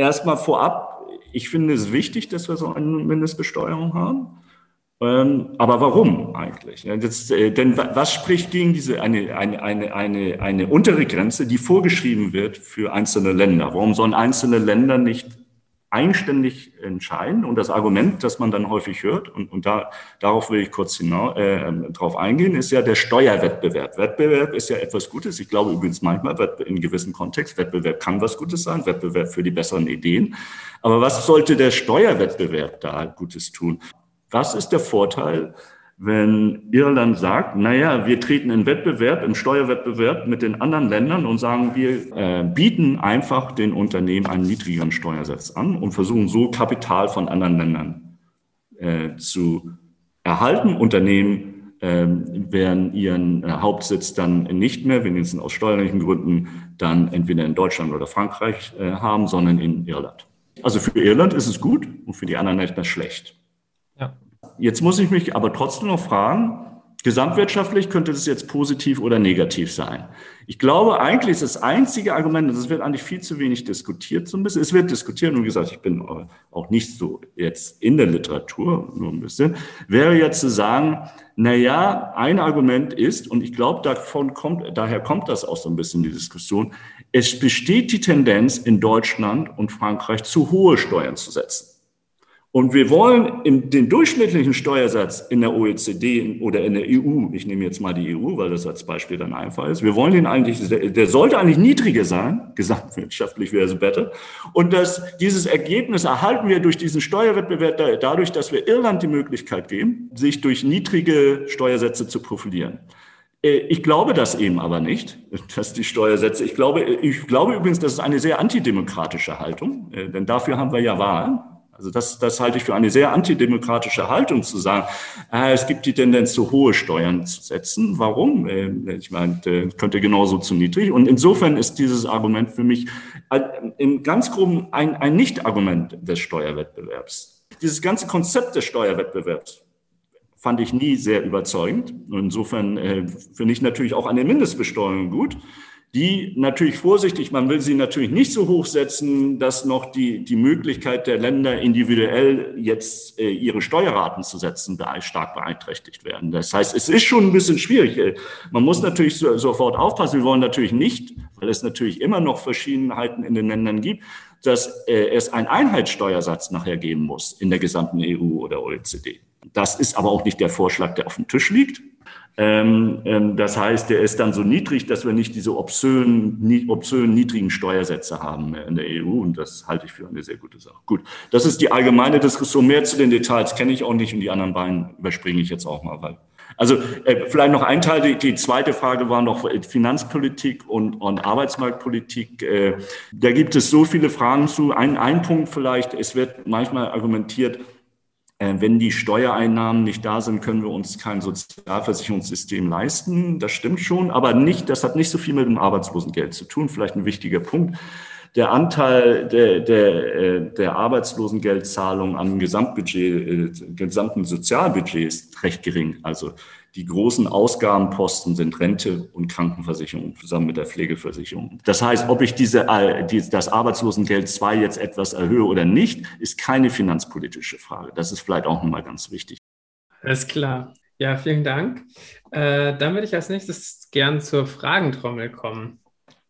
[SPEAKER 1] Erstmal vorab, ich finde es wichtig, dass wir so eine Mindestbesteuerung haben. Ähm, aber warum eigentlich? Ja, das, äh, denn was spricht gegen diese eine, eine, eine, eine, eine untere Grenze, die vorgeschrieben wird für einzelne Länder? Warum sollen einzelne Länder nicht eigenständig entscheiden. Und das Argument, das man dann häufig hört, und, und da, darauf will ich kurz hinaus, äh, drauf eingehen, ist ja der Steuerwettbewerb. Wettbewerb ist ja etwas Gutes. Ich glaube übrigens manchmal, in gewissen Kontext, Wettbewerb kann was Gutes sein, Wettbewerb für die besseren Ideen. Aber was sollte der Steuerwettbewerb da Gutes tun? Was ist der Vorteil wenn Irland sagt, naja, wir treten in Wettbewerb, im Steuerwettbewerb mit den anderen Ländern und sagen, wir äh, bieten einfach den Unternehmen einen niedrigeren Steuersatz an und versuchen so Kapital von anderen Ländern äh, zu erhalten. Unternehmen äh, werden ihren äh, Hauptsitz dann nicht mehr, wenigstens aus steuerlichen Gründen, dann entweder in Deutschland oder Frankreich äh, haben, sondern in Irland. Also für Irland ist es gut und für die anderen Länder schlecht. Jetzt muss ich mich aber trotzdem noch fragen, gesamtwirtschaftlich könnte das jetzt positiv oder negativ sein. Ich glaube, eigentlich ist das einzige Argument, das wird eigentlich viel zu wenig diskutiert, so ein bisschen. Es wird diskutiert, und wie gesagt, ich bin auch nicht so jetzt in der Literatur, nur ein bisschen, wäre jetzt zu sagen, na ja, ein Argument ist, und ich glaube, davon kommt, daher kommt das auch so ein bisschen die Diskussion, es besteht die Tendenz in Deutschland und Frankreich zu hohe Steuern zu setzen. Und wir wollen in den durchschnittlichen Steuersatz in der OECD oder in der EU, ich nehme jetzt mal die EU, weil das als Beispiel dann einfach ist, wir wollen den eigentlich, der sollte eigentlich niedriger sein, gesamtwirtschaftlich wäre es besser. Und das, dieses Ergebnis erhalten wir durch diesen Steuerwettbewerb dadurch, dass wir Irland die Möglichkeit geben, sich durch niedrige Steuersätze zu profilieren. Äh, ich glaube das eben aber nicht, dass die Steuersätze, ich glaube, ich glaube übrigens, das ist eine sehr antidemokratische Haltung, äh, denn dafür haben wir ja Wahlen. Also das, das halte ich für eine sehr antidemokratische Haltung zu sagen, äh, es gibt die Tendenz, zu hohe Steuern zu setzen. Warum? Äh, ich meine, äh, könnte genauso zu niedrig. Und insofern ist dieses Argument für mich äh, im ganz groben ein, ein Nicht-Argument des Steuerwettbewerbs. Dieses ganze Konzept des Steuerwettbewerbs fand ich nie sehr überzeugend. insofern äh, finde ich natürlich auch eine Mindestbesteuerung gut die natürlich vorsichtig, man will sie natürlich nicht so hoch setzen, dass noch die, die Möglichkeit der Länder individuell jetzt äh, ihre Steuerraten zu setzen stark beeinträchtigt werden. Das heißt, es ist schon ein bisschen schwierig. Äh, man muss natürlich so, sofort aufpassen. Wir wollen natürlich nicht, weil es natürlich immer noch Verschiedenheiten in den Ländern gibt, dass äh, es einen Einheitssteuersatz nachher geben muss in der gesamten EU oder OECD. Das ist aber auch nicht der Vorschlag, der auf dem Tisch liegt. Ähm, ähm, das heißt, der ist dann so niedrig, dass wir nicht diese obszönen, obszönen niedrigen Steuersätze haben in der EU. Und das halte ich für eine sehr gute Sache. Gut, das ist die allgemeine Diskussion. Mehr zu den Details kenne ich auch nicht und die anderen beiden überspringe ich jetzt auch mal, weil also äh, vielleicht noch ein Teil, die, die, zweite Frage war noch Finanzpolitik und, und Arbeitsmarktpolitik. Äh, da gibt es so viele Fragen zu. Ein, ein Punkt vielleicht, es wird manchmal argumentiert, äh, wenn die Steuereinnahmen nicht da sind, können wir uns kein Sozialversicherungssystem leisten. Das stimmt schon, aber nicht, das hat nicht so viel mit dem Arbeitslosengeld zu tun. Vielleicht ein wichtiger Punkt. Der Anteil der, der, äh, der Arbeitslosengeldzahlung am Gesamtbudget, äh, gesamten Sozialbudget ist recht gering. Also die großen Ausgabenposten sind Rente und Krankenversicherung zusammen mit der Pflegeversicherung. Das heißt, ob ich diese, äh, das Arbeitslosengeld 2 jetzt etwas erhöhe oder nicht, ist keine finanzpolitische Frage. Das ist vielleicht auch nochmal ganz wichtig.
[SPEAKER 2] Alles klar. Ja, vielen Dank. Äh, dann würde ich als nächstes gern zur Fragentrommel kommen.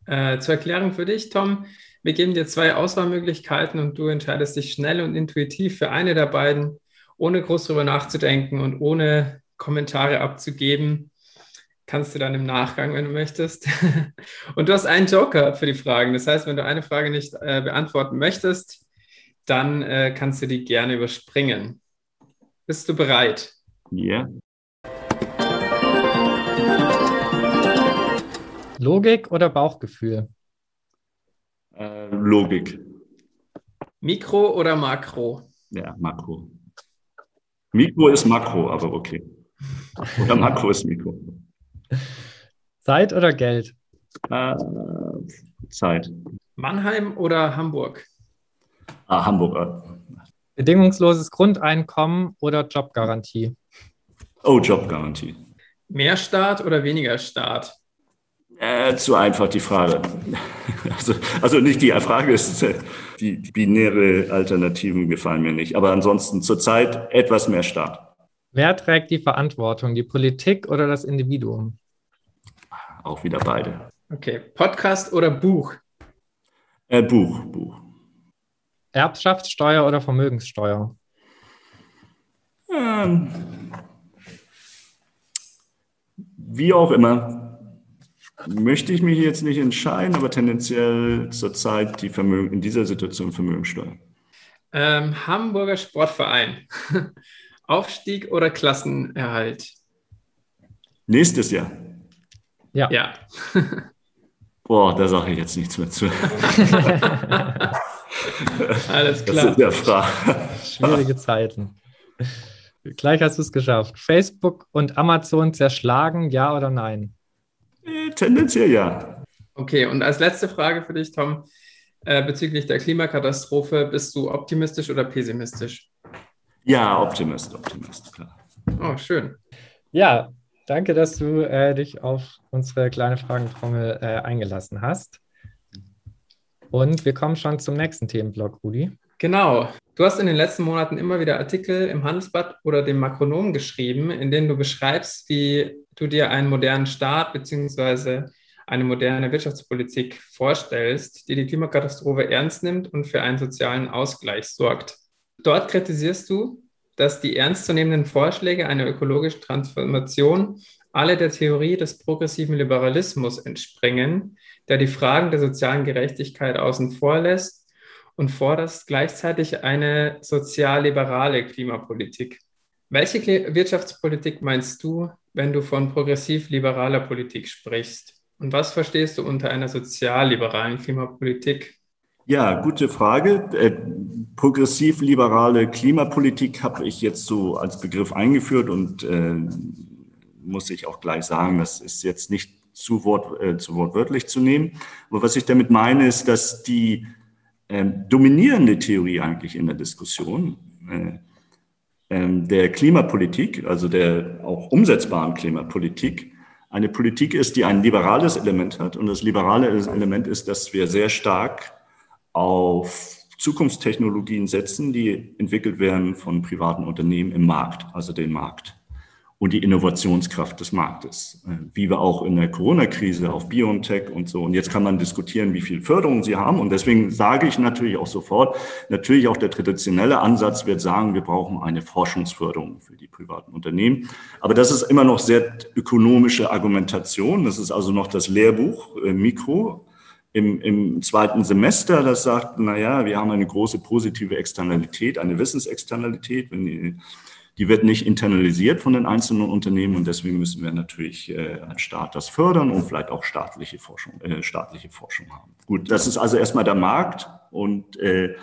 [SPEAKER 2] Äh, zur Erklärung für dich, Tom. Wir geben dir zwei Auswahlmöglichkeiten und du entscheidest dich schnell und intuitiv für eine der beiden, ohne groß drüber nachzudenken und ohne Kommentare abzugeben. Kannst du dann im Nachgang, wenn du möchtest. Und du hast einen Joker für die Fragen. Das heißt, wenn du eine Frage nicht äh, beantworten möchtest, dann äh, kannst du die gerne überspringen. Bist du bereit?
[SPEAKER 1] Ja.
[SPEAKER 3] Logik oder Bauchgefühl?
[SPEAKER 1] Äh, Logik.
[SPEAKER 2] Mikro oder Makro?
[SPEAKER 1] Ja, Makro. Mikro ist Makro, aber okay. Oder Makro ist Mikro.
[SPEAKER 3] Zeit oder Geld?
[SPEAKER 1] Äh, Zeit.
[SPEAKER 2] Mannheim oder Hamburg?
[SPEAKER 1] Ah, Hamburg.
[SPEAKER 3] Bedingungsloses Grundeinkommen oder Jobgarantie?
[SPEAKER 1] Oh, Jobgarantie.
[SPEAKER 2] Mehr Staat oder weniger Staat?
[SPEAKER 1] Äh, zu einfach die Frage. Also, also nicht die Frage ist, die, die binäre Alternativen gefallen mir nicht. Aber ansonsten zurzeit etwas mehr Staat.
[SPEAKER 3] Wer trägt die Verantwortung, die Politik oder das Individuum?
[SPEAKER 1] Auch wieder beide.
[SPEAKER 2] Okay, Podcast oder Buch?
[SPEAKER 1] Äh, Buch, Buch.
[SPEAKER 3] Erbschaftssteuer oder Vermögenssteuer?
[SPEAKER 1] Ähm, wie auch immer möchte ich mich jetzt nicht entscheiden, aber tendenziell zurzeit die Vermögen, in dieser Situation Vermögensteuer.
[SPEAKER 2] Ähm, Hamburger Sportverein. Aufstieg oder Klassenerhalt?
[SPEAKER 1] Nächstes Jahr.
[SPEAKER 2] Ja. Ja.
[SPEAKER 1] Boah, da sage ich jetzt nichts mehr zu.
[SPEAKER 2] Alles klar.
[SPEAKER 1] Das ist der Frage.
[SPEAKER 3] Schwierige Zeiten. Gleich hast du es geschafft. Facebook und Amazon zerschlagen, ja oder nein?
[SPEAKER 1] Äh, tendenziell ja.
[SPEAKER 2] Okay, und als letzte Frage für dich, Tom, äh, bezüglich der Klimakatastrophe, bist du optimistisch oder pessimistisch?
[SPEAKER 1] Ja, Optimist, Optimist, klar.
[SPEAKER 2] Oh, schön.
[SPEAKER 3] Ja, danke, dass du äh, dich auf unsere kleine Fragentrommel äh, eingelassen hast. Und wir kommen schon zum nächsten Themenblock, Rudi.
[SPEAKER 2] Genau. Du hast in den letzten Monaten immer wieder Artikel im Handelsblatt oder dem Makronom geschrieben, in denen du beschreibst, wie du dir einen modernen Staat bzw. eine moderne Wirtschaftspolitik vorstellst, die die Klimakatastrophe ernst nimmt und für einen sozialen Ausgleich sorgt. Dort kritisierst du, dass die ernstzunehmenden Vorschläge einer ökologischen Transformation alle der Theorie des progressiven Liberalismus entspringen, der die Fragen der sozialen Gerechtigkeit außen vor lässt und forderst gleichzeitig eine sozialliberale Klimapolitik. Welche Wirtschaftspolitik meinst du, wenn du von progressiv-liberaler Politik sprichst? Und was verstehst du unter einer sozialliberalen Klimapolitik?
[SPEAKER 1] Ja, gute Frage. Äh, progressiv-liberale Klimapolitik habe ich jetzt so als Begriff eingeführt und äh, muss ich auch gleich sagen, das ist jetzt nicht zu, wort, äh, zu wortwörtlich zu nehmen. Aber was ich damit meine, ist, dass die äh, dominierende Theorie eigentlich in der Diskussion äh, ähm, der Klimapolitik, also der auch umsetzbaren Klimapolitik, eine Politik ist, die ein liberales Element hat. Und das liberale Element ist, dass wir sehr stark auf Zukunftstechnologien setzen, die entwickelt werden von privaten Unternehmen im Markt, also den Markt. und die Innovationskraft des Marktes, äh, wie wir auch in der Corona-Krise auf BioNTech und so. Und jetzt kann man diskutieren, wie viel Förderung sie haben. Und deswegen sage ich natürlich auch sofort, natürlich auch der traditionelle Ansatz wird sagen, wir brauchen eine Forschungsförderung für die privaten Unternehmen. Aber das ist immer noch sehr ökonomische Argumentation. Das ist also noch das Lehrbuch äh, Mikro. Im, im zweiten Semester, das sagt, na ja, wir haben eine große positive Externalität, eine Wissensexternalität, wenn die die wird nicht internalisiert von den einzelnen Unternehmen und deswegen müssen wir natürlich äh, als Staat das fördern und vielleicht auch staatliche Forschung, äh, staatliche Forschung haben. Gut, das ist also erstmal der Markt und äh,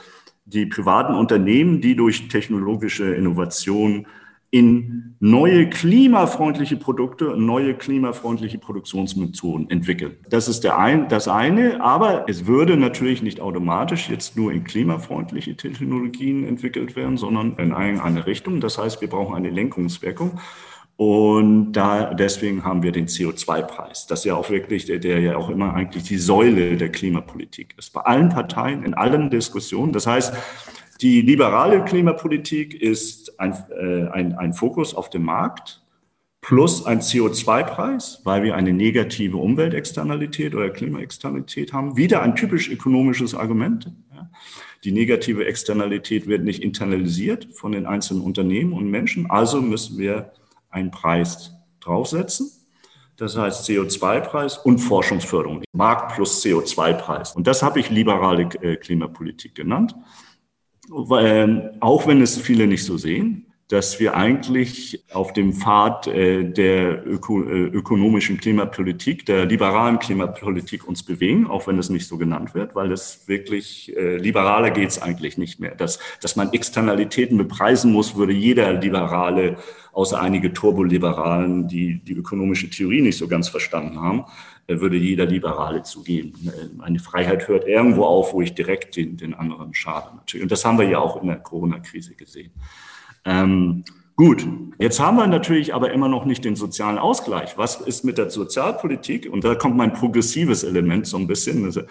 [SPEAKER 1] die privaten Unternehmen, die durch technologische Innovation in neue klimafreundliche Produkte neue klimafreundliche Produktionsmethoden entwickeln. Das ist der ein, das eine, aber es würde natürlich nicht automatisch jetzt nur in klimafreundliche Technologien entwickelt werden, sondern in eine Richtung. Das heißt, wir brauchen eine Lenkungswirkung. Und da, deswegen haben wir den CO2-Preis. Das ja auch wirklich, der, der ja auch immer eigentlich die Säule der Klimapolitik ist. Bei allen Parteien, in allen Diskussionen. Das heißt, die liberale Klimapolitik ist ein, äh, ein, ein Fokus auf den Markt plus ein CO2-Preis, weil wir eine negative Umweltexternalität oder Klimaexternalität haben. Wieder ein typisch ökonomisches Argument. Die negative Externalität wird nicht internalisiert von den einzelnen Unternehmen und Menschen, also müssen wir einen Preis draufsetzen. Das heißt CO2-Preis und Forschungsförderung. Markt plus CO2-Preis. Und das habe ich liberale äh, Klimapolitik genannt auch wenn es viele nicht so sehen, dass wir eigentlich auf dem Pfad äh, der öko, äh, ökonomischen Klimapolitik, der liberalen Klimapolitik uns bewegen, auch wenn es nicht so genannt wird, weil es wirklich äh, liberaler geht es eigentlich nicht mehr. Dass, dass man Externalitäten bepreisen muss, würde jeder Liberale, außer einige Turboliberalen, die die ökonomische Theorie nicht so ganz verstanden haben, würde jeder Liberale zugeben. Meine Freiheit hört irgendwo auf, wo ich direkt den, den anderen schade natürlich. Und das haben wir ja auch in der Corona-Krise gesehen. Ähm, gut, jetzt haben wir natürlich aber immer noch nicht den sozialen Ausgleich. Was ist mit der Sozialpolitik? Und da kommt mein progressives Element so ein bisschen. Also,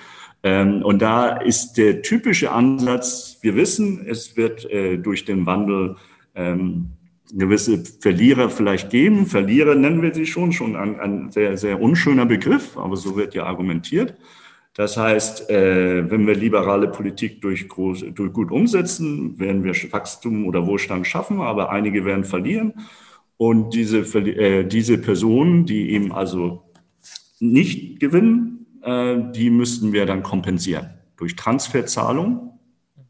[SPEAKER 1] ähm, und da ist der typische Ansatz, wir wissen, es wird äh, durch den Wandel ähm, gewisse Verlierer vielleicht geben. Verlierer nennen wir sie schon, schon ein, ein sehr, sehr unschöner Begriff, aber so wird ja argumentiert. Das heißt, äh, wenn wir liberale Politik durch, groß, durch gut umsetzen, werden wir Wachstum oder Wohlstand schaffen, aber einige werden verlieren. Und diese, äh, diese Personen, die eben also nicht gewinnen, äh, die müssten wir dann kompensieren durch Transferzahlungen.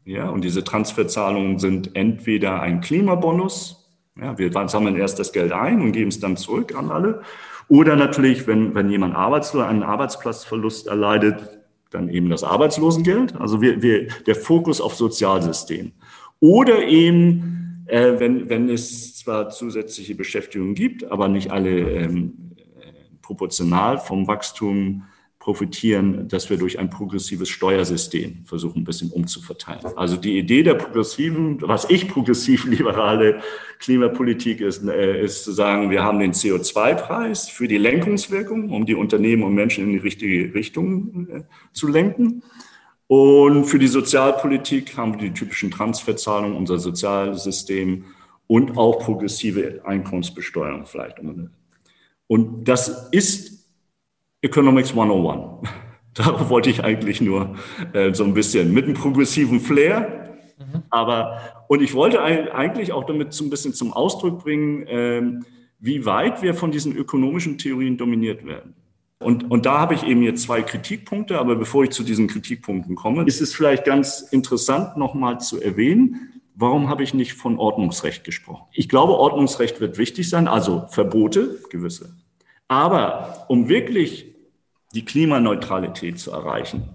[SPEAKER 1] Ja, und diese Transferzahlungen sind entweder ein Klimabonus, ja, wir sammeln erst das Geld ein und geben es dann zurück an alle. Oder natürlich, wenn, wenn jemand arbeitslos einen Arbeitsplatzverlust erleidet, dann eben das Arbeitslosengeld. Also wir, wir, der Fokus auf Sozialsystem. Oder eben, äh, wenn, wenn es zwar zusätzliche Beschäftigung gibt, aber nicht alle ähm, proportional vom Wachstum profitieren, dass wir durch ein progressives Steuersystem versuchen, ein bisschen umzuverteilen. Also die Idee der progressiven, was ich progressiv-liberale Klimapolitik ist, äh, ist zu sagen, wir haben den CO2-Preis für die Lenkungswirkung, um die Unternehmen und Menschen in die richtige Richtung äh, zu lenken. Und für die Sozialpolitik haben wir die typischen Transferzahlungen, unser Sozialsystem und auch progressive Einkommensbesteuerung vielleicht. Und das ist Economics 101. Darauf wollte ich eigentlich nur äh, so ein bisschen mit einem progressiven Flair. Mhm. Aber, und ich wollte eigentlich auch damit so ein bisschen zum Ausdruck bringen, ähm, wie weit wir von diesen ökonomischen Theorien dominiert werden. Und, und da habe ich eben jetzt zwei Kritikpunkte, aber bevor ich zu diesen Kritikpunkten komme, ist es vielleicht ganz interessant, nochmal zu erwähnen, warum habe ich nicht von Ordnungsrecht gesprochen? Ich glaube, Ordnungsrecht wird wichtig sein, also Verbote, gewisse. Aber um wirklich die Klimaneutralität zu erreichen,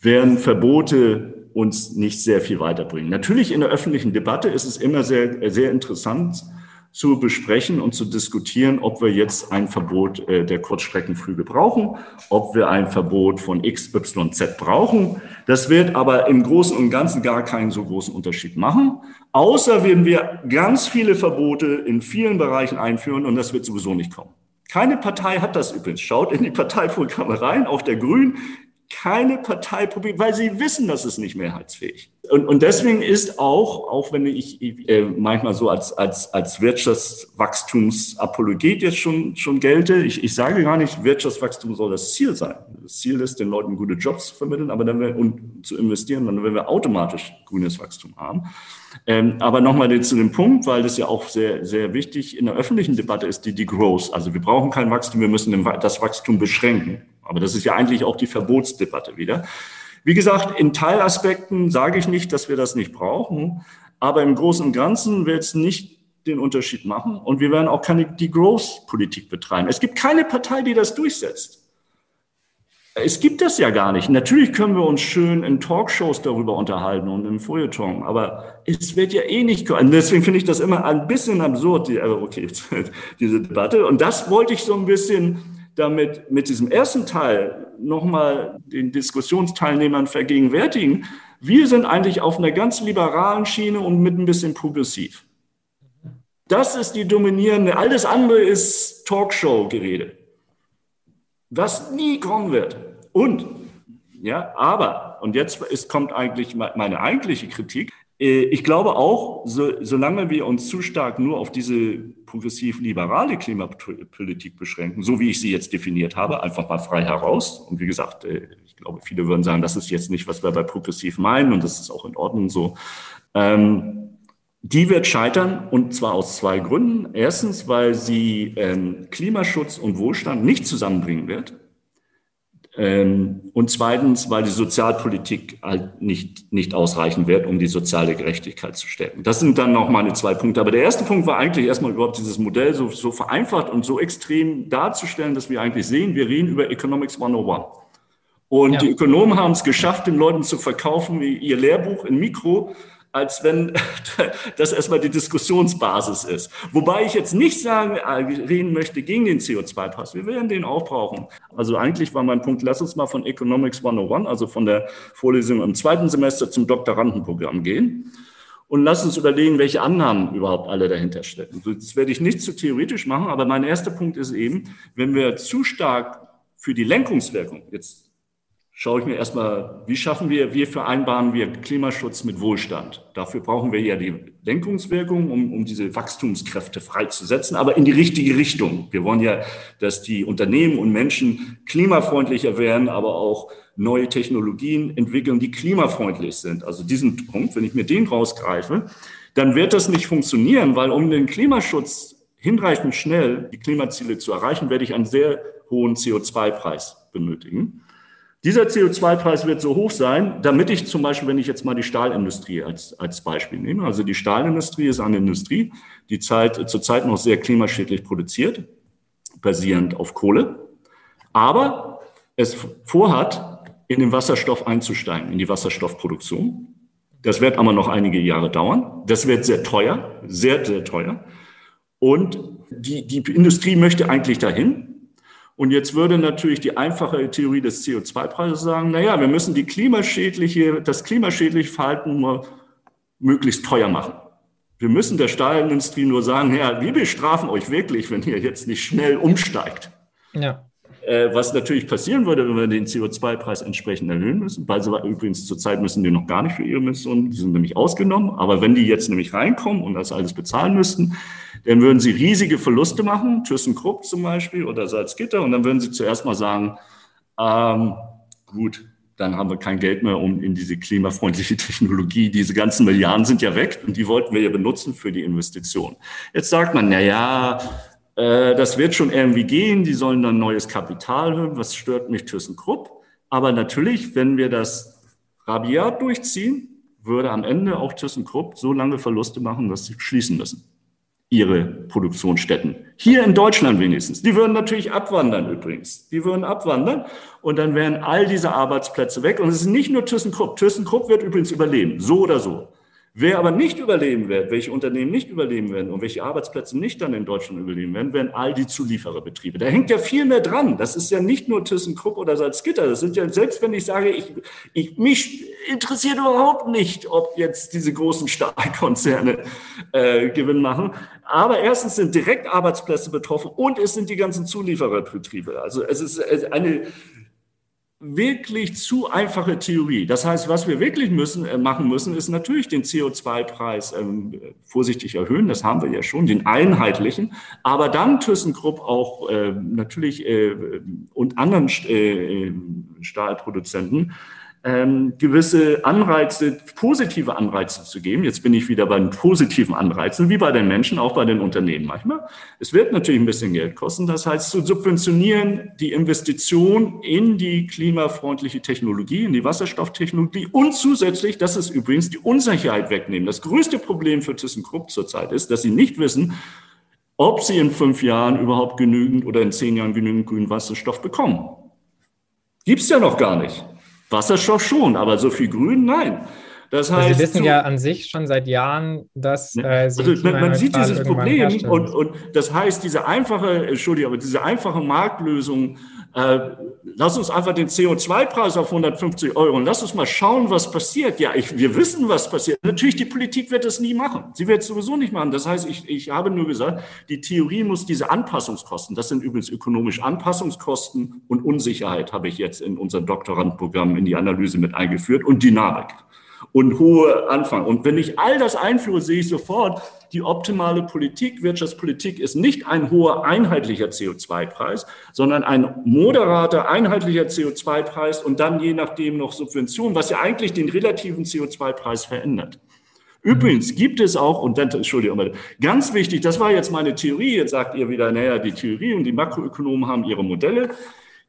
[SPEAKER 1] werden Verbote uns nicht sehr viel weiterbringen. Natürlich in der öffentlichen Debatte ist es immer sehr, sehr interessant zu besprechen und zu diskutieren, ob wir jetzt ein Verbot äh, der Kurzstreckenflüge brauchen, ob wir ein Verbot von X, Y, Z brauchen. Das wird aber im Großen und Ganzen gar keinen so großen Unterschied machen, außer wenn wir ganz viele Verbote in vielen Bereichen einführen und das wird sowieso nicht kommen. Keine Partei hat das übrigens. Schaut in die Parteiprogramme rein, auch der Grünen. Keine Partei probiert, weil sie wissen, dass es nicht mehrheitsfähig. Und, und deswegen ist auch, auch wenn ich äh, manchmal so als, als, als Wirtschaftswachstumsapologet jetzt schon, schon gelte, ich, ich sage gar nicht, Wirtschaftswachstum soll das Ziel sein. Das Ziel ist, den Leuten gute Jobs zu vermitteln, aber dann wir, und zu investieren, dann werden wir automatisch grünes Wachstum haben. Ähm, aber nochmal zu dem Punkt, weil das ja auch sehr, sehr wichtig in der öffentlichen Debatte ist, die, die Growth. Also wir brauchen kein Wachstum, wir müssen das Wachstum beschränken. Aber das ist ja eigentlich auch die Verbotsdebatte wieder. Wie gesagt, in Teilaspekten sage ich nicht, dass wir das nicht brauchen, aber im Großen und Ganzen wird es nicht den Unterschied machen und wir werden auch keine Degrowth-Politik betreiben. Es gibt keine Partei, die das durchsetzt. Es gibt das ja gar nicht. Natürlich können wir uns schön in Talkshows darüber unterhalten und im Feuilleton, aber es wird ja eh nicht. Und deswegen finde ich das immer ein bisschen absurd, die, okay, diese Debatte. Und das wollte ich so ein bisschen damit mit diesem ersten Teil nochmal den Diskussionsteilnehmern vergegenwärtigen. Wir sind eigentlich auf einer ganz liberalen Schiene und mit ein bisschen progressiv. Das ist die dominierende, alles andere ist Talkshow-Gerede, was nie kommen wird. Und, ja, aber, und jetzt ist, kommt eigentlich meine eigentliche Kritik, ich glaube auch, so, solange wir uns zu stark nur auf diese progressiv-liberale Klimapolitik beschränken, so wie ich sie jetzt definiert habe, einfach mal frei heraus. Und wie gesagt, äh, ich glaube, viele würden sagen, das ist jetzt nicht, was wir bei progressiv meinen und das ist auch in Ordnung so. Ähm, die wird scheitern und zwar aus zwei Gründen. Erstens, weil sie ähm, Klimaschutz und Wohlstand nicht zusammenbringen wird. Ähm, und zweitens, weil die Sozialpolitik halt nicht, nicht ausreichen wird, um die soziale Gerechtigkeit zu stärken. Das sind dann noch meine zwei Punkte. Aber der erste Punkt war eigentlich erstmal überhaupt dieses Modell so, so vereinfacht und so extrem darzustellen, dass wir eigentlich sehen, wir reden über Economics 101. Und ja. die Ökonomen haben es geschafft, den Leuten zu verkaufen, wie ihr Lehrbuch in Mikro als wenn das erstmal die Diskussionsbasis ist. Wobei ich jetzt nicht sagen, äh, reden möchte gegen den CO2-Pass. Wir werden den auch brauchen. Also eigentlich war mein Punkt, lass uns mal von Economics 101, also von der Vorlesung im zweiten Semester zum Doktorandenprogramm gehen. Und lass uns überlegen, welche Annahmen überhaupt alle dahinter stecken. Das werde ich nicht zu theoretisch machen, aber mein erster Punkt ist eben, wenn wir zu stark für die Lenkungswirkung, jetzt schaue ich mir erstmal, wie schaffen wir, wie vereinbaren wir Klimaschutz mit Wohlstand? Dafür brauchen wir ja die Lenkungswirkung, um, um diese Wachstumskräfte freizusetzen, aber in die richtige Richtung. Wir wollen ja, dass die Unternehmen und Menschen klimafreundlicher werden, aber auch neue Technologien entwickeln, die klimafreundlich sind. Also diesen Punkt, wenn ich mir den rausgreife, dann wird das nicht funktionieren, weil um den Klimaschutz hinreichend schnell die Klimaziele zu erreichen, werde ich einen sehr hohen CO2-Preis benötigen. Dieser CO2-Preis wird so hoch sein, damit ich zum Beispiel, wenn ich jetzt mal die Stahlindustrie als, als Beispiel nehme, also die Stahlindustrie ist eine Industrie, die Zeit, zurzeit noch sehr klimaschädlich produziert, basierend auf Kohle, aber es vorhat, in den Wasserstoff einzusteigen, in die Wasserstoffproduktion. Das wird aber noch einige Jahre dauern. Das wird sehr teuer, sehr, sehr teuer. Und die, die Industrie möchte eigentlich dahin. Und jetzt würde natürlich die einfache Theorie des CO2-Preises sagen, na ja, wir müssen die klimaschädliche, das klimaschädliche Verhalten nur möglichst teuer machen. Wir müssen der Stahlindustrie nur sagen, ja, wir bestrafen euch wirklich, wenn ihr jetzt nicht schnell umsteigt. Ja. Äh, was natürlich passieren würde, wenn wir den CO2-Preis entsprechend erhöhen müssen. Weil sie übrigens zurzeit müssen die noch gar nicht für ihre Emissionen, die sind nämlich ausgenommen. Aber wenn die jetzt nämlich reinkommen und das alles bezahlen müssten, dann würden sie riesige Verluste machen, ThyssenKrupp zum Beispiel oder Salzgitter, und dann würden sie zuerst mal sagen, ähm, gut, dann haben wir kein Geld mehr, um in diese klimafreundliche Technologie, diese ganzen Milliarden sind ja weg und die wollten wir ja benutzen für die Investition. Jetzt sagt man, na ja, äh, das wird schon irgendwie gehen, die sollen dann neues Kapital haben, was stört mich ThyssenKrupp? Aber natürlich, wenn wir das rabiat durchziehen, würde am Ende auch ThyssenKrupp so lange Verluste machen, dass sie schließen müssen ihre Produktionsstätten. Hier in Deutschland wenigstens. Die würden natürlich abwandern übrigens. Die würden abwandern und dann wären all diese Arbeitsplätze weg. Und es ist nicht nur ThyssenKrupp. ThyssenKrupp wird übrigens überleben, so oder so. Wer aber nicht überleben wird, welche Unternehmen nicht überleben werden und welche Arbeitsplätze nicht dann in Deutschland überleben werden, werden all die Zuliefererbetriebe. Da hängt ja viel mehr dran. Das ist ja nicht nur ThyssenKrupp oder Salzgitter. Das sind ja, selbst wenn ich sage, ich, ich, mich interessiert überhaupt nicht, ob jetzt diese großen Stahlkonzerne äh, Gewinn machen. Aber erstens sind direkt Arbeitsplätze betroffen und es sind die ganzen Zuliefererbetriebe. Also es ist eine wirklich zu einfache Theorie. Das heißt, was wir wirklich müssen, äh, machen müssen, ist natürlich den CO2-Preis ähm, vorsichtig erhöhen. Das haben wir ja schon, den einheitlichen. Aber dann ThyssenKrupp auch äh, natürlich äh, und anderen äh, Stahlproduzenten ähm, gewisse Anreize, positive Anreize zu geben. Jetzt bin ich wieder bei den positiven Anreizen, wie bei den Menschen, auch bei den Unternehmen manchmal. Es wird natürlich ein bisschen Geld kosten. Das heißt, zu subventionieren die Investition in die klimafreundliche Technologie, in die Wasserstofftechnologie und zusätzlich, das ist übrigens die Unsicherheit wegnehmen. Das größte Problem für ThyssenKrupp zurzeit ist, dass sie nicht wissen, ob sie in fünf Jahren überhaupt genügend oder in zehn Jahren genügend grünen Wasserstoff bekommen. Gibt's ja noch gar nicht. Wasserstoff schon, aber so viel Grün, nein.
[SPEAKER 3] Das heißt, also Sie wissen so, ja an sich schon seit Jahren, dass
[SPEAKER 1] ne, äh, also man, man sieht dieses Problem und, und das heißt, diese einfache, Entschuldigung, aber diese einfache Marktlösung äh, lass uns einfach den CO2-Preis auf 150 Euro und lass uns mal schauen, was passiert. Ja, ich, wir wissen, was passiert. Natürlich, die Politik wird das nie machen. Sie wird es sowieso nicht machen. Das heißt, ich, ich habe nur gesagt, die Theorie muss diese Anpassungskosten, das sind übrigens ökonomisch Anpassungskosten und Unsicherheit habe ich jetzt in unser Doktorandprogramm in die Analyse mit eingeführt und Dynamik und hohe Anfang. Und wenn ich all das einführe, sehe ich sofort, die optimale Politik, Wirtschaftspolitik ist nicht ein hoher einheitlicher CO2-Preis, sondern ein moderater einheitlicher CO2-Preis und dann je nachdem noch Subventionen, was ja eigentlich den relativen CO2-Preis verändert. Übrigens gibt es auch, und dann, Entschuldigung, ganz wichtig, das war jetzt meine Theorie, jetzt sagt ihr wieder, naja, die Theorie und die Makroökonomen haben ihre Modelle.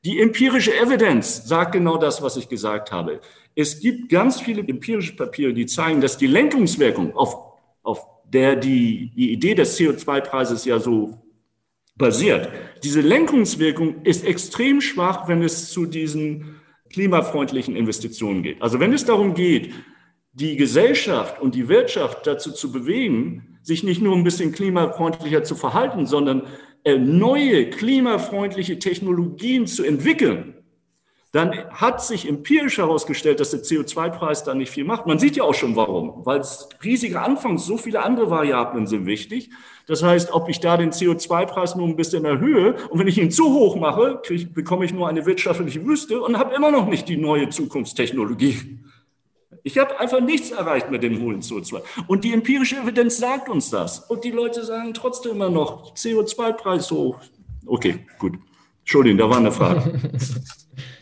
[SPEAKER 1] Die empirische Evidenz sagt genau das, was ich gesagt habe. Es gibt ganz viele empirische Papiere, die zeigen, dass die Lenkungswirkung, auf, auf der die, die Idee des CO2-Preises ja so basiert, diese Lenkungswirkung ist extrem schwach, wenn es zu diesen klimafreundlichen Investitionen geht. Also wenn es darum geht, die Gesellschaft und die Wirtschaft dazu zu bewegen, sich nicht nur ein bisschen klimafreundlicher zu verhalten, sondern äh, neue klimafreundliche Technologien zu entwickeln, dann hat sich empirisch herausgestellt, dass der CO2-Preis da nicht viel macht. Man sieht ja auch schon warum, weil es riesige Anfangs, so viele andere Variablen sind wichtig. Das heißt, ob ich da den CO2-Preis nur ein bisschen erhöhe und wenn ich ihn zu hoch mache, krieg, bekomme ich nur eine wirtschaftliche Wüste und habe immer noch nicht die neue Zukunftstechnologie. Ich habe einfach nichts erreicht mit dem hohen CO2. Und die empirische Evidenz sagt uns das. Und die Leute sagen trotzdem immer noch, CO2-Preis hoch. Okay, gut. Entschuldigung, da war eine Frage.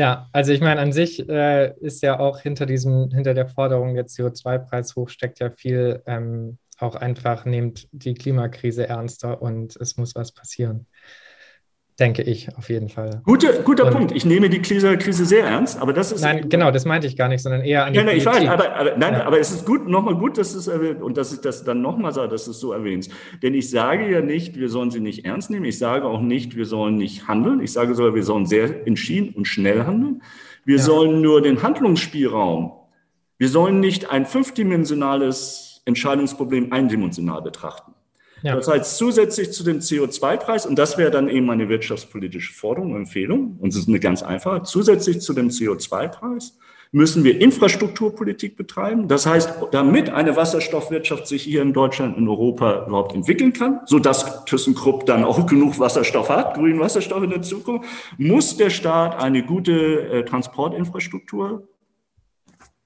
[SPEAKER 3] Ja, also ich meine, an sich äh, ist ja auch hinter diesem, hinter der Forderung, der CO2-Preis hoch, steckt ja viel ähm, auch einfach, nehmt die Klimakrise ernster und es muss was passieren denke ich auf jeden Fall.
[SPEAKER 1] Gute, guter und, Punkt. Ich nehme die Krise, Krise sehr ernst, aber das ist.
[SPEAKER 3] Nein, genau, das meinte ich gar nicht, sondern eher an die Nein, nein
[SPEAKER 1] ich weiß, aber, aber, nein, ja. aber es ist gut, nochmal gut, dass es erwähnt und dass ich das dann nochmal sage, dass du es so erwähnst. Denn ich sage ja nicht, wir sollen sie nicht ernst nehmen. Ich sage auch nicht, wir sollen nicht handeln. Ich sage sogar, wir sollen sehr entschieden und schnell handeln. Wir ja. sollen nur den Handlungsspielraum, wir sollen nicht ein fünfdimensionales Entscheidungsproblem eindimensional betrachten. Ja. Das heißt, zusätzlich zu dem CO2-Preis, und das wäre dann eben eine wirtschaftspolitische Forderung, Empfehlung, und es ist eine ganz einfache, zusätzlich zu dem CO2-Preis müssen wir Infrastrukturpolitik betreiben. Das heißt, damit eine Wasserstoffwirtschaft sich hier in Deutschland, in Europa überhaupt entwickeln kann, so dass ThyssenKrupp dann auch genug Wasserstoff hat, grünen Wasserstoff in der Zukunft, muss der Staat eine gute äh, Transportinfrastruktur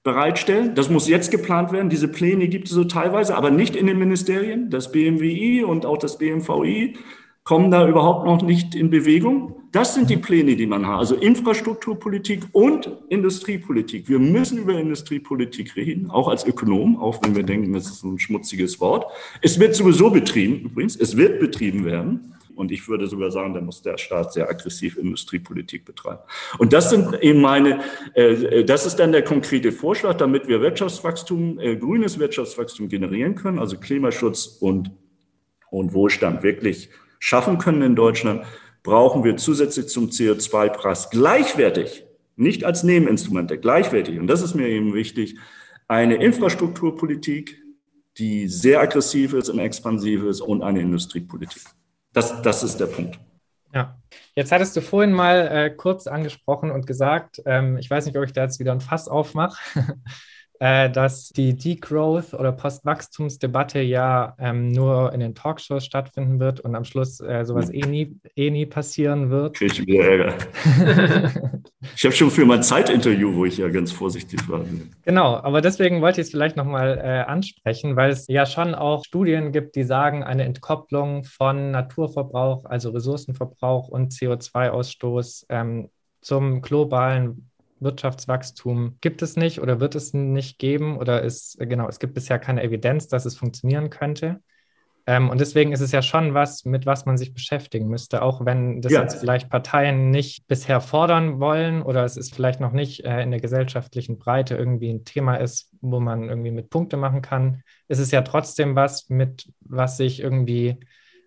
[SPEAKER 1] bereitstellen. Das muss jetzt geplant werden. Diese Pläne gibt es so teilweise, aber nicht in den Ministerien. Das BMWI und auch das BMVI kommen da überhaupt noch nicht in Bewegung. Das sind die Pläne, die man hat. Also Infrastrukturpolitik und Industriepolitik. Wir müssen über Industriepolitik reden, auch als Ökonom, auch wenn wir denken, das ist ein schmutziges Wort. Es wird sowieso betrieben, übrigens. Es wird betrieben werden. Und ich würde sogar sagen, da muss der Staat sehr aggressiv Industriepolitik betreiben. Und das sind eben meine, äh, das ist dann der konkrete Vorschlag, damit wir Wirtschaftswachstum, äh, grünes Wirtschaftswachstum generieren können, also Klimaschutz und, und Wohlstand wirklich schaffen können in Deutschland, brauchen wir zusätzlich zum CO2-Preis gleichwertig, nicht als Nebeninstrumente, gleichwertig, und das ist mir eben wichtig, eine Infrastrukturpolitik, die sehr aggressiv ist und expansiv ist und eine Industriepolitik. Das, das ist der Punkt.
[SPEAKER 3] Ja, jetzt hattest du vorhin mal äh, kurz angesprochen und gesagt, ähm, ich weiß nicht, ob ich da jetzt wieder ein Fass aufmache, äh, dass die Degrowth- oder Postwachstumsdebatte ja ähm, nur in den Talkshows stattfinden wird und am Schluss äh, sowas eh nie, eh nie passieren wird.
[SPEAKER 1] Krieg ich wieder Ärger. Ich habe schon für mein Zeitinterview, wo ich ja ganz vorsichtig war.
[SPEAKER 3] Genau, aber deswegen wollte ich es vielleicht nochmal äh, ansprechen, weil es ja schon auch Studien gibt, die sagen, eine Entkopplung von Naturverbrauch, also Ressourcenverbrauch und CO2-Ausstoß ähm, zum globalen Wirtschaftswachstum gibt es nicht oder wird es nicht geben oder ist, genau, es gibt bisher keine Evidenz, dass es funktionieren könnte. Ähm, und deswegen ist es ja schon was, mit was man sich beschäftigen müsste, auch wenn das ja. jetzt vielleicht Parteien nicht bisher fordern wollen oder es ist vielleicht noch nicht äh, in der gesellschaftlichen Breite irgendwie ein Thema ist, wo man irgendwie mit Punkte machen kann, ist es ja trotzdem was, mit was sich irgendwie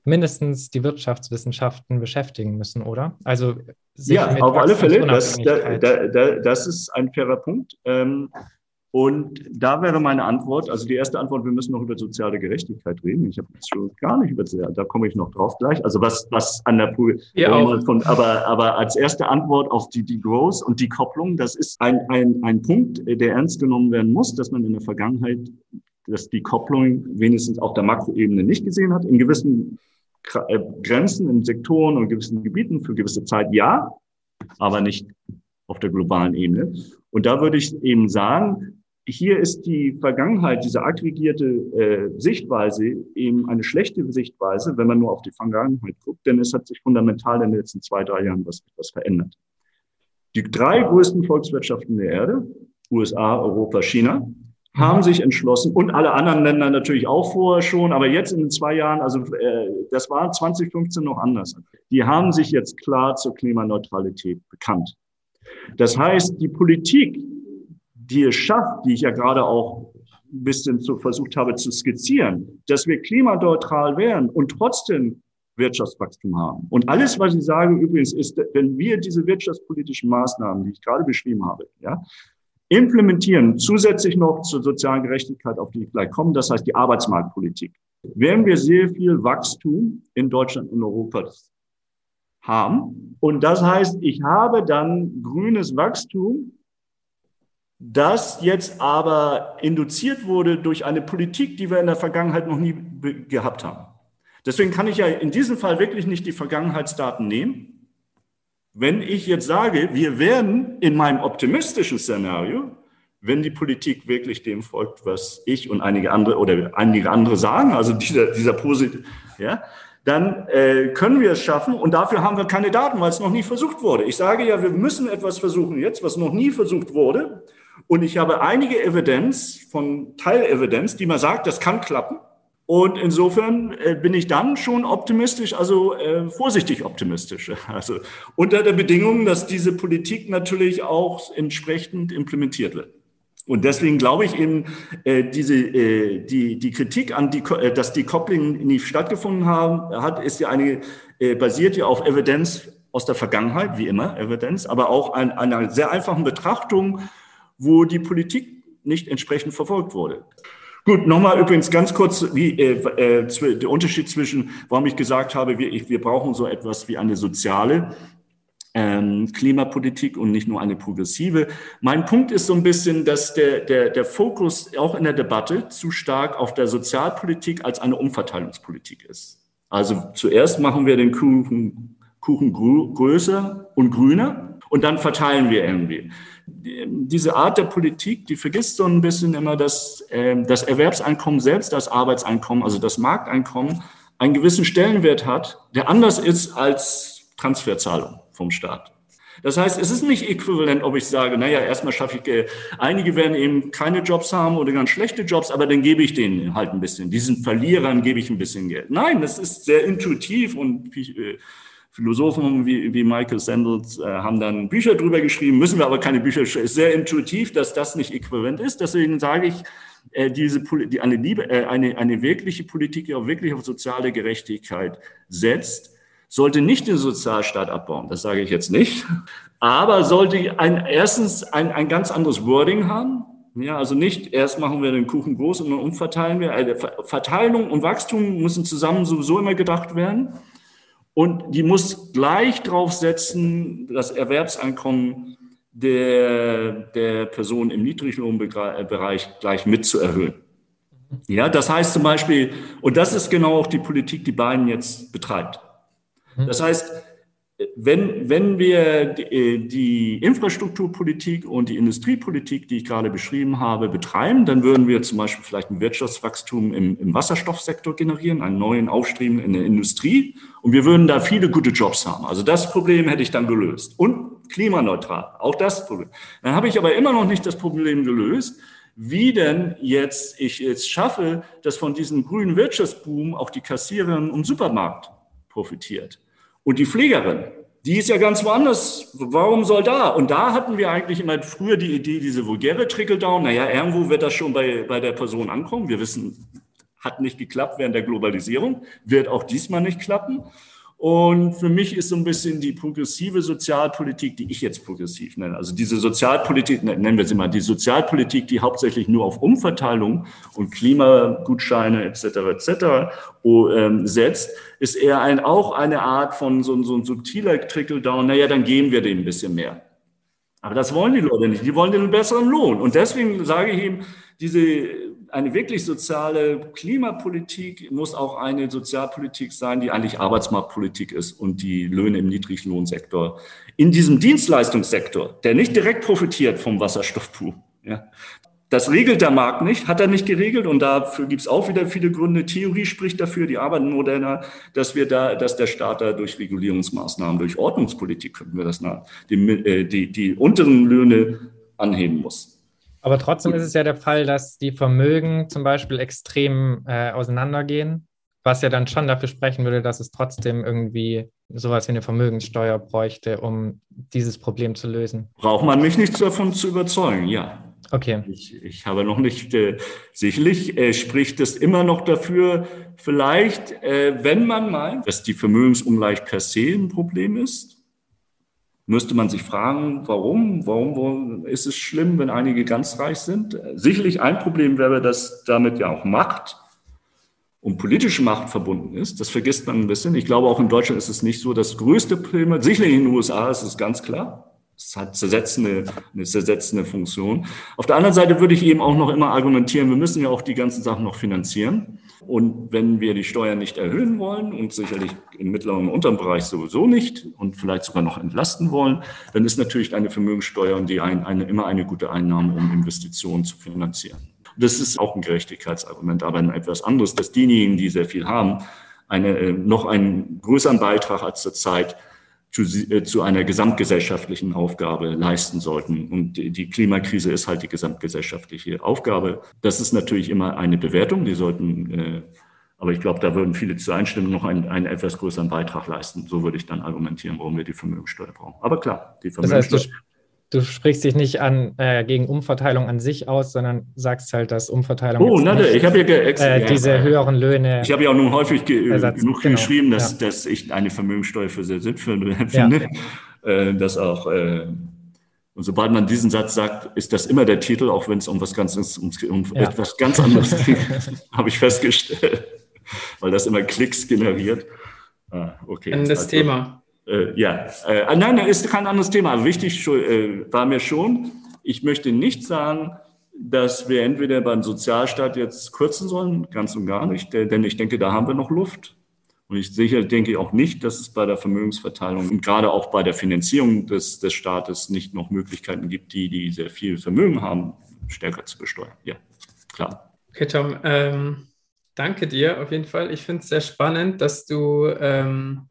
[SPEAKER 3] mindestens die Wirtschaftswissenschaften beschäftigen müssen, oder?
[SPEAKER 1] Also ja, auf alle Fälle, das, da, da, das ist ein fairer Punkt. Ähm, und da wäre meine Antwort, also die erste Antwort, wir müssen noch über soziale Gerechtigkeit reden. Ich habe jetzt schon gar nicht über, da komme ich noch drauf gleich. Also was, was an der ja, von, aber, aber als erste Antwort auf die Degrowth und die Kopplung, das ist ein, ein, ein Punkt, der ernst genommen werden muss, dass man in der Vergangenheit, dass die Kopplung wenigstens auf der Makroebene nicht gesehen hat. In gewissen Grenzen, in Sektoren und gewissen Gebieten für gewisse Zeit ja, aber nicht auf der globalen Ebene. Und da würde ich eben sagen, hier ist die Vergangenheit, diese aggregierte äh, Sichtweise eben eine schlechte Sichtweise, wenn man nur auf die Vergangenheit guckt, denn es hat sich fundamental in den letzten zwei, drei Jahren was, was verändert. Die drei größten Volkswirtschaften der Erde, USA, Europa, China, haben sich entschlossen und alle anderen Länder natürlich auch vorher schon, aber jetzt in den zwei Jahren, also äh, das war 2015 noch anders. Die haben sich jetzt klar zur Klimaneutralität bekannt. Das heißt, die Politik, die es schafft, die ich ja gerade auch ein bisschen so versucht habe zu skizzieren, dass wir klimaneutral werden und trotzdem Wirtschaftswachstum haben. Und alles, was ich sage übrigens, ist, wenn wir diese wirtschaftspolitischen Maßnahmen, die ich gerade beschrieben habe, ja, implementieren, zusätzlich noch zur sozialen Gerechtigkeit, auf die ich gleich komme, das heißt die Arbeitsmarktpolitik, werden wir sehr viel Wachstum in Deutschland und Europa haben. Und das heißt, ich habe dann grünes Wachstum, das jetzt aber induziert wurde durch eine Politik, die wir in der Vergangenheit noch nie gehabt haben. Deswegen kann ich ja in diesem Fall wirklich nicht die Vergangenheitsdaten nehmen. Wenn ich jetzt sage, wir werden in meinem optimistischen Szenario, wenn die Politik wirklich dem folgt, was ich und einige andere oder einige andere sagen, also dieser, dieser positiv, ja, dann äh, können wir es schaffen und dafür haben wir keine Daten, weil es noch nie versucht wurde. Ich sage ja, wir müssen etwas versuchen jetzt, was noch nie versucht wurde. Und ich habe einige Evidenz von Teilevidenz, die man sagt, das kann klappen. Und insofern äh, bin ich dann schon optimistisch, also äh, vorsichtig optimistisch. Also unter der Bedingung, dass diese Politik natürlich auch entsprechend implementiert wird. Und deswegen glaube ich eben, äh, diese, äh, die, die Kritik an die, äh, dass die Coupling nie stattgefunden haben, hat, ist ja eine, äh, basiert ja auf Evidenz aus der Vergangenheit, wie immer, Evidenz, aber auch an, an einer sehr einfachen Betrachtung, wo die Politik nicht entsprechend verfolgt wurde. Gut, nochmal übrigens ganz kurz, wie äh, äh, der Unterschied zwischen, warum ich gesagt habe, wir, wir brauchen so etwas wie eine soziale ähm, Klimapolitik und nicht nur eine progressive. Mein Punkt ist so ein bisschen, dass der, der, der Fokus auch in der Debatte zu stark auf der Sozialpolitik als eine Umverteilungspolitik ist. Also zuerst machen wir den Kuchen, Kuchen größer und grüner und dann verteilen wir irgendwie. Diese Art der Politik, die vergisst so ein bisschen immer, dass äh, das Erwerbseinkommen selbst, das Arbeitseinkommen, also das Markteinkommen, einen gewissen Stellenwert hat, der anders ist als Transferzahlung vom Staat. Das heißt, es ist nicht äquivalent, ob ich sage, naja, erstmal schaffe ich, äh, einige werden eben keine Jobs haben oder ganz schlechte Jobs, aber dann gebe ich denen halt ein bisschen. Diesen Verlierern gebe ich ein bisschen Geld. Nein, das ist sehr intuitiv und äh, Philosophen wie, wie Michael Sandels äh, haben dann Bücher drüber geschrieben, müssen wir aber keine Bücher schreiben. Ist sehr intuitiv, dass das nicht äquivalent ist. Deswegen sage ich, äh, diese, die, eine, Liebe, äh, eine, eine wirkliche Politik, die auch wirklich auf soziale Gerechtigkeit setzt, sollte nicht den Sozialstaat abbauen, das sage ich jetzt nicht, aber sollte ein, erstens ein, ein ganz anderes Wording haben. Ja, also nicht erst machen wir den Kuchen groß und dann umverteilen wir. Also Verteilung und Wachstum müssen zusammen sowieso immer gedacht werden. Und die muss gleich draufsetzen, das Erwerbseinkommen der, der Person im Niedriglohnbereich gleich mit zu erhöhen. Ja, das heißt zum Beispiel, und das ist genau auch die Politik, die Biden jetzt betreibt. Mhm. Das heißt, wenn, wenn wir die Infrastrukturpolitik und die Industriepolitik, die ich gerade beschrieben habe, betreiben, dann würden wir zum Beispiel vielleicht ein Wirtschaftswachstum im, im Wasserstoffsektor generieren, einen neuen Aufstreben in der Industrie und wir würden da viele gute Jobs haben. Also das Problem hätte ich dann gelöst. Und klimaneutral, auch das Problem. Dann habe ich aber immer noch nicht das Problem gelöst, wie denn jetzt ich jetzt schaffe, dass von diesem grünen Wirtschaftsboom auch die Kassiererin im Supermarkt profitiert. Und die Pflegerin, die ist ja ganz woanders. Warum soll da? Und da hatten wir eigentlich immer früher die Idee, diese vulgäre Trickle-Down. Naja, irgendwo wird das schon bei, bei der Person ankommen. Wir wissen, hat nicht geklappt während der Globalisierung, wird auch diesmal nicht klappen. Und für mich ist so ein bisschen die progressive Sozialpolitik, die ich jetzt progressiv nenne, also diese Sozialpolitik, ne, nennen wir sie mal, die Sozialpolitik, die hauptsächlich nur auf Umverteilung und Klimagutscheine etc. etc. Ähm, setzt, ist eher ein, auch eine Art von so, so ein subtiler Trickle-Down. Naja, dann geben wir dem ein bisschen mehr. Aber das wollen die Leute nicht. Die wollen den besseren Lohn. Und deswegen sage ich ihm, diese eine wirklich soziale Klimapolitik muss auch eine Sozialpolitik sein, die eigentlich Arbeitsmarktpolitik ist und die Löhne im Niedriglohnsektor. In diesem Dienstleistungssektor, der nicht direkt profitiert vom Wasserstoffpool, ja, das regelt der Markt nicht, hat er nicht geregelt und dafür gibt es auch wieder viele Gründe. Theorie spricht dafür, die arbeiten moderner, dass wir da, dass der Staat da durch Regulierungsmaßnahmen, durch Ordnungspolitik könnten wir das nach, die, äh, die, die unteren Löhne anheben muss.
[SPEAKER 3] Aber trotzdem ist es ja der Fall, dass die Vermögen zum Beispiel extrem äh, auseinandergehen, was ja dann schon dafür sprechen würde, dass es trotzdem irgendwie sowas wie eine Vermögenssteuer bräuchte, um dieses Problem zu lösen.
[SPEAKER 1] Braucht man mich nicht davon zu überzeugen, ja.
[SPEAKER 3] Okay.
[SPEAKER 1] Ich, ich habe noch nicht, äh, sicherlich äh, spricht es immer noch dafür, vielleicht, äh, wenn man meint, dass die Vermögensumgleich per se ein Problem ist, müsste man sich fragen, warum? warum? Warum ist es schlimm, wenn einige ganz reich sind? Sicherlich ein Problem wäre, dass damit ja auch Macht und politische Macht verbunden ist. Das vergisst man ein bisschen. Ich glaube, auch in Deutschland ist es nicht so das größte Problem. Sicherlich in den USA ist es ganz klar. Es hat zersetzende, eine zersetzende Funktion. Auf der anderen Seite würde ich eben auch noch immer argumentieren, wir müssen ja auch die ganzen Sachen noch finanzieren. Und wenn wir die Steuern nicht erhöhen wollen und sicherlich im mittleren und unteren Bereich sowieso nicht und vielleicht sogar noch entlasten wollen, dann ist natürlich eine Vermögenssteuer und die ein, eine, immer eine gute Einnahme, um Investitionen zu finanzieren. Das ist auch ein Gerechtigkeitsargument, aber ein etwas anderes, dass diejenigen, die sehr viel haben, eine, äh, noch einen größeren Beitrag als zurzeit zu, äh, zu einer gesamtgesellschaftlichen Aufgabe leisten sollten. Und die Klimakrise ist halt die gesamtgesellschaftliche Aufgabe. Das ist natürlich immer eine Bewertung. Die sollten, äh, aber ich glaube, da würden viele zu einstimmen, noch einen, einen etwas größeren Beitrag leisten. So würde ich dann argumentieren, warum wir die Vermögensteuer brauchen. Aber klar, die Vermögensteuer.
[SPEAKER 3] Das heißt, du sprichst dich nicht an, äh, gegen Umverteilung an sich aus, sondern sagst halt, dass Umverteilung.
[SPEAKER 1] Oh, nein, ich habe ja,
[SPEAKER 3] äh, diese höheren Löhne.
[SPEAKER 1] Ich habe ja auch nun häufig ge Ersatz, genug genau, geschrieben, dass, ja. dass ich eine Vermögenssteuer für sehr sinnvoll finde. Ja. Äh, dass auch, äh, und sobald man diesen Satz sagt, ist das immer der Titel, auch wenn es um was ganz, um, um ja. etwas ganz anderes geht, habe ich festgestellt, weil das immer Klicks generiert.
[SPEAKER 2] Ah, okay. das also, Thema.
[SPEAKER 1] Äh, ja, äh, nein, das ist kein anderes Thema. Wichtig äh, war mir schon, ich möchte nicht sagen, dass wir entweder beim Sozialstaat jetzt kürzen sollen, ganz und gar nicht, denn ich denke, da haben wir noch Luft. Und ich sicher denke auch nicht, dass es bei der Vermögensverteilung und gerade auch bei der Finanzierung des, des Staates nicht noch Möglichkeiten gibt, die, die sehr viel Vermögen haben, stärker zu besteuern. Ja, klar.
[SPEAKER 2] Okay, Tom, ähm, danke dir auf jeden Fall. Ich finde es sehr spannend, dass du ähm,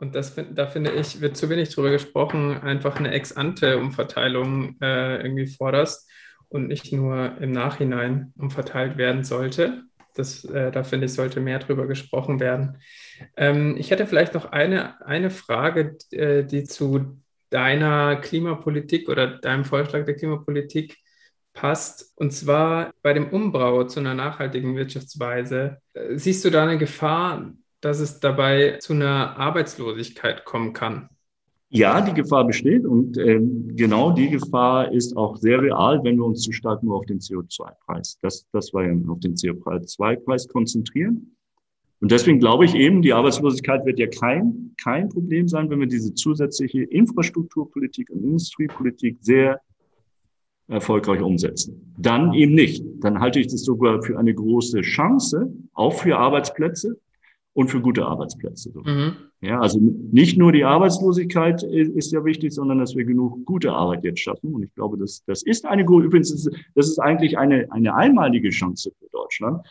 [SPEAKER 2] und das, da finde ich, wird zu wenig drüber gesprochen, einfach eine Ex-ante-Umverteilung äh, irgendwie forderst und nicht nur im Nachhinein umverteilt werden sollte. Das, äh, da finde ich, sollte mehr drüber gesprochen werden. Ähm, ich hätte vielleicht noch eine, eine Frage, äh, die zu deiner Klimapolitik oder deinem Vorschlag der Klimapolitik passt. Und zwar bei dem Umbau zu einer nachhaltigen Wirtschaftsweise. Äh, siehst du da eine Gefahr, dass es dabei zu einer Arbeitslosigkeit kommen kann?
[SPEAKER 1] Ja, die Gefahr besteht und ähm, genau die Gefahr ist auch sehr real, wenn wir uns zu stark nur auf den CO2-Preis, das, das war ja auf den CO2-Preis konzentrieren. Und deswegen glaube ich eben, die Arbeitslosigkeit wird ja kein, kein Problem sein, wenn wir diese zusätzliche Infrastrukturpolitik und Industriepolitik sehr erfolgreich umsetzen. Dann eben nicht. Dann halte ich das sogar für eine große Chance, auch für Arbeitsplätze, und für gute Arbeitsplätze. Mhm. Ja, also nicht nur die Arbeitslosigkeit ist ja wichtig, sondern dass wir genug gute Arbeit jetzt schaffen. Und ich glaube, das, das ist eine gute, übrigens, das ist eigentlich eine, eine einmalige Chance für Deutschland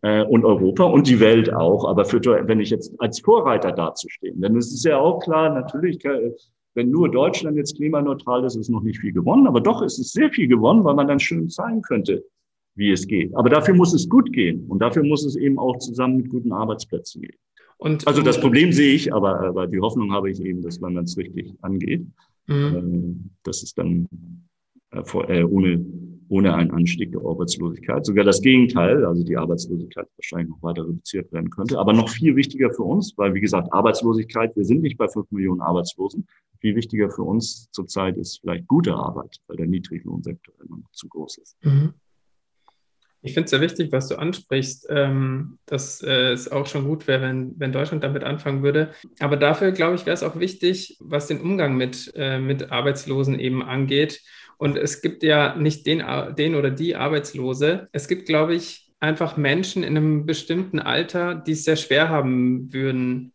[SPEAKER 1] äh, und Europa und die Welt auch. Aber für, wenn ich jetzt als Vorreiter dazustehen, ist es ja auch klar, natürlich, wenn nur Deutschland jetzt klimaneutral ist, ist noch nicht viel gewonnen. Aber doch ist es sehr viel gewonnen, weil man dann schön zeigen könnte, wie es geht. Aber dafür muss es gut gehen und dafür muss es eben auch zusammen mit guten Arbeitsplätzen gehen. Und, also das Problem sehe ich, aber, aber die Hoffnung habe ich eben, dass man das richtig angeht. Mhm. Ähm, dass es dann äh, äh, ohne, ohne einen Anstieg der Arbeitslosigkeit, sogar das Gegenteil, also die Arbeitslosigkeit wahrscheinlich noch weiter reduziert werden könnte. Aber noch viel wichtiger für uns, weil wie gesagt, Arbeitslosigkeit, wir sind nicht bei fünf Millionen Arbeitslosen. Viel wichtiger für uns zurzeit ist vielleicht gute Arbeit, weil der Niedriglohnsektor immer noch zu groß ist. Mhm.
[SPEAKER 2] Ich finde es sehr wichtig, was du ansprichst, ähm, dass äh, es auch schon gut wäre, wenn, wenn Deutschland damit anfangen würde. Aber dafür, glaube ich, wäre es auch wichtig, was den Umgang mit, äh, mit Arbeitslosen eben angeht. Und es gibt ja nicht den, den oder die Arbeitslose. Es gibt, glaube ich, einfach Menschen in einem bestimmten Alter, die es sehr schwer haben würden.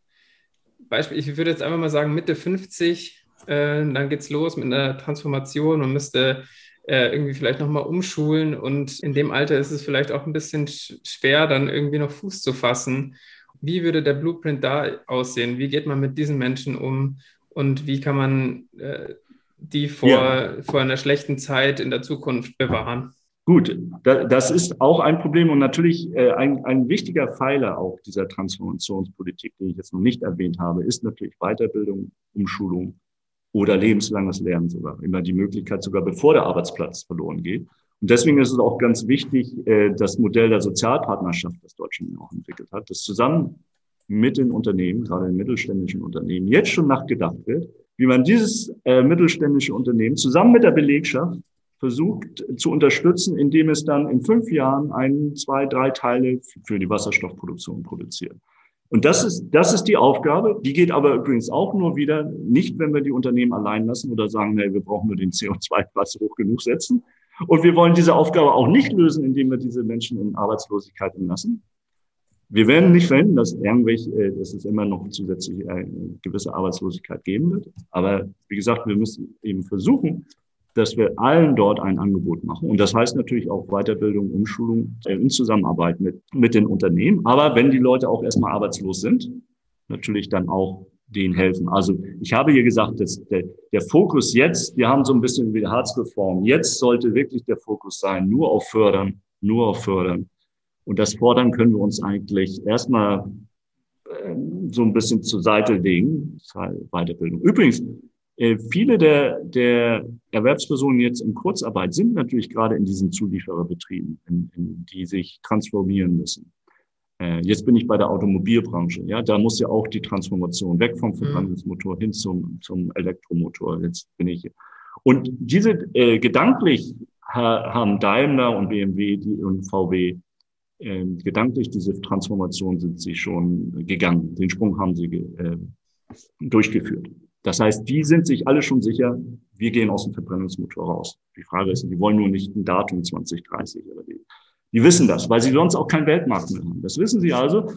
[SPEAKER 2] Beispiel, ich würde jetzt einfach mal sagen, Mitte 50, äh, dann geht es los mit einer Transformation. Man müsste äh, irgendwie vielleicht nochmal umschulen und in dem Alter ist es vielleicht auch ein bisschen schwer, dann irgendwie noch Fuß zu fassen. Wie würde der Blueprint da aussehen? Wie geht man mit diesen Menschen um und wie kann man äh, die vor, ja. vor einer schlechten Zeit in der Zukunft bewahren?
[SPEAKER 1] Gut, das ist auch ein Problem und natürlich äh, ein, ein wichtiger Pfeiler auch dieser Transformationspolitik, den ich jetzt noch nicht erwähnt habe, ist natürlich Weiterbildung, Umschulung, oder lebenslanges Lernen sogar. Immer die Möglichkeit, sogar bevor der Arbeitsplatz verloren geht. Und deswegen ist es auch ganz wichtig, äh, das Modell der Sozialpartnerschaft, das Deutschland auch entwickelt hat, das zusammen mit den Unternehmen, gerade den mittelständischen Unternehmen, jetzt schon nachgedacht wird, wie man dieses äh, mittelständische Unternehmen zusammen mit der Belegschaft versucht zu unterstützen, indem es dann in fünf Jahren ein, zwei, drei Teile für die Wasserstoffproduktion produziert. Und das ist, das ist die Aufgabe. Die geht aber übrigens auch nur wieder nicht, wenn wir die Unternehmen allein lassen oder sagen, nee, wir brauchen nur den CO2-Preis hoch genug setzen. Und wir wollen diese Aufgabe auch nicht lösen, indem wir diese Menschen in Arbeitslosigkeit entlassen. Wir werden nicht verhindern, dass irgendwelche, äh, dass es immer noch zusätzlich eine gewisse Arbeitslosigkeit geben wird. Aber wie gesagt, wir müssen eben versuchen, dass wir allen dort ein Angebot machen. Und das heißt natürlich auch Weiterbildung, Umschulung äh, in Zusammenarbeit mit, mit den Unternehmen. Aber wenn die Leute auch erstmal arbeitslos sind, natürlich dann auch denen helfen. Also ich habe hier gesagt, dass der, der Fokus jetzt, wir haben so ein bisschen wie die Harzreform, jetzt sollte wirklich der Fokus sein, nur auf Fördern, nur auf Fördern. Und das Fordern können wir uns eigentlich erstmal äh, so ein bisschen zur Seite legen. Weiterbildung. Übrigens, viele der, der Erwerbspersonen jetzt in Kurzarbeit sind natürlich gerade in diesen Zuliefererbetrieben, in, in die sich transformieren müssen. Äh, jetzt bin ich bei der Automobilbranche. Ja, da muss ja auch die Transformation weg vom mhm. Verbrennungsmotor hin zum, zum Elektromotor. Jetzt bin ich hier. Und diese äh, gedanklich ha, haben Daimler und BMW die, und VW äh, gedanklich diese Transformation sind sie schon gegangen. Den Sprung haben sie äh, durchgeführt. Das heißt, die sind sich alle schon sicher, wir gehen aus dem Verbrennungsmotor raus. Die Frage ist, die wollen nur nicht ein Datum 2030, aber die, die wissen das, weil sie sonst auch keinen Weltmarkt mehr haben. Das wissen sie also.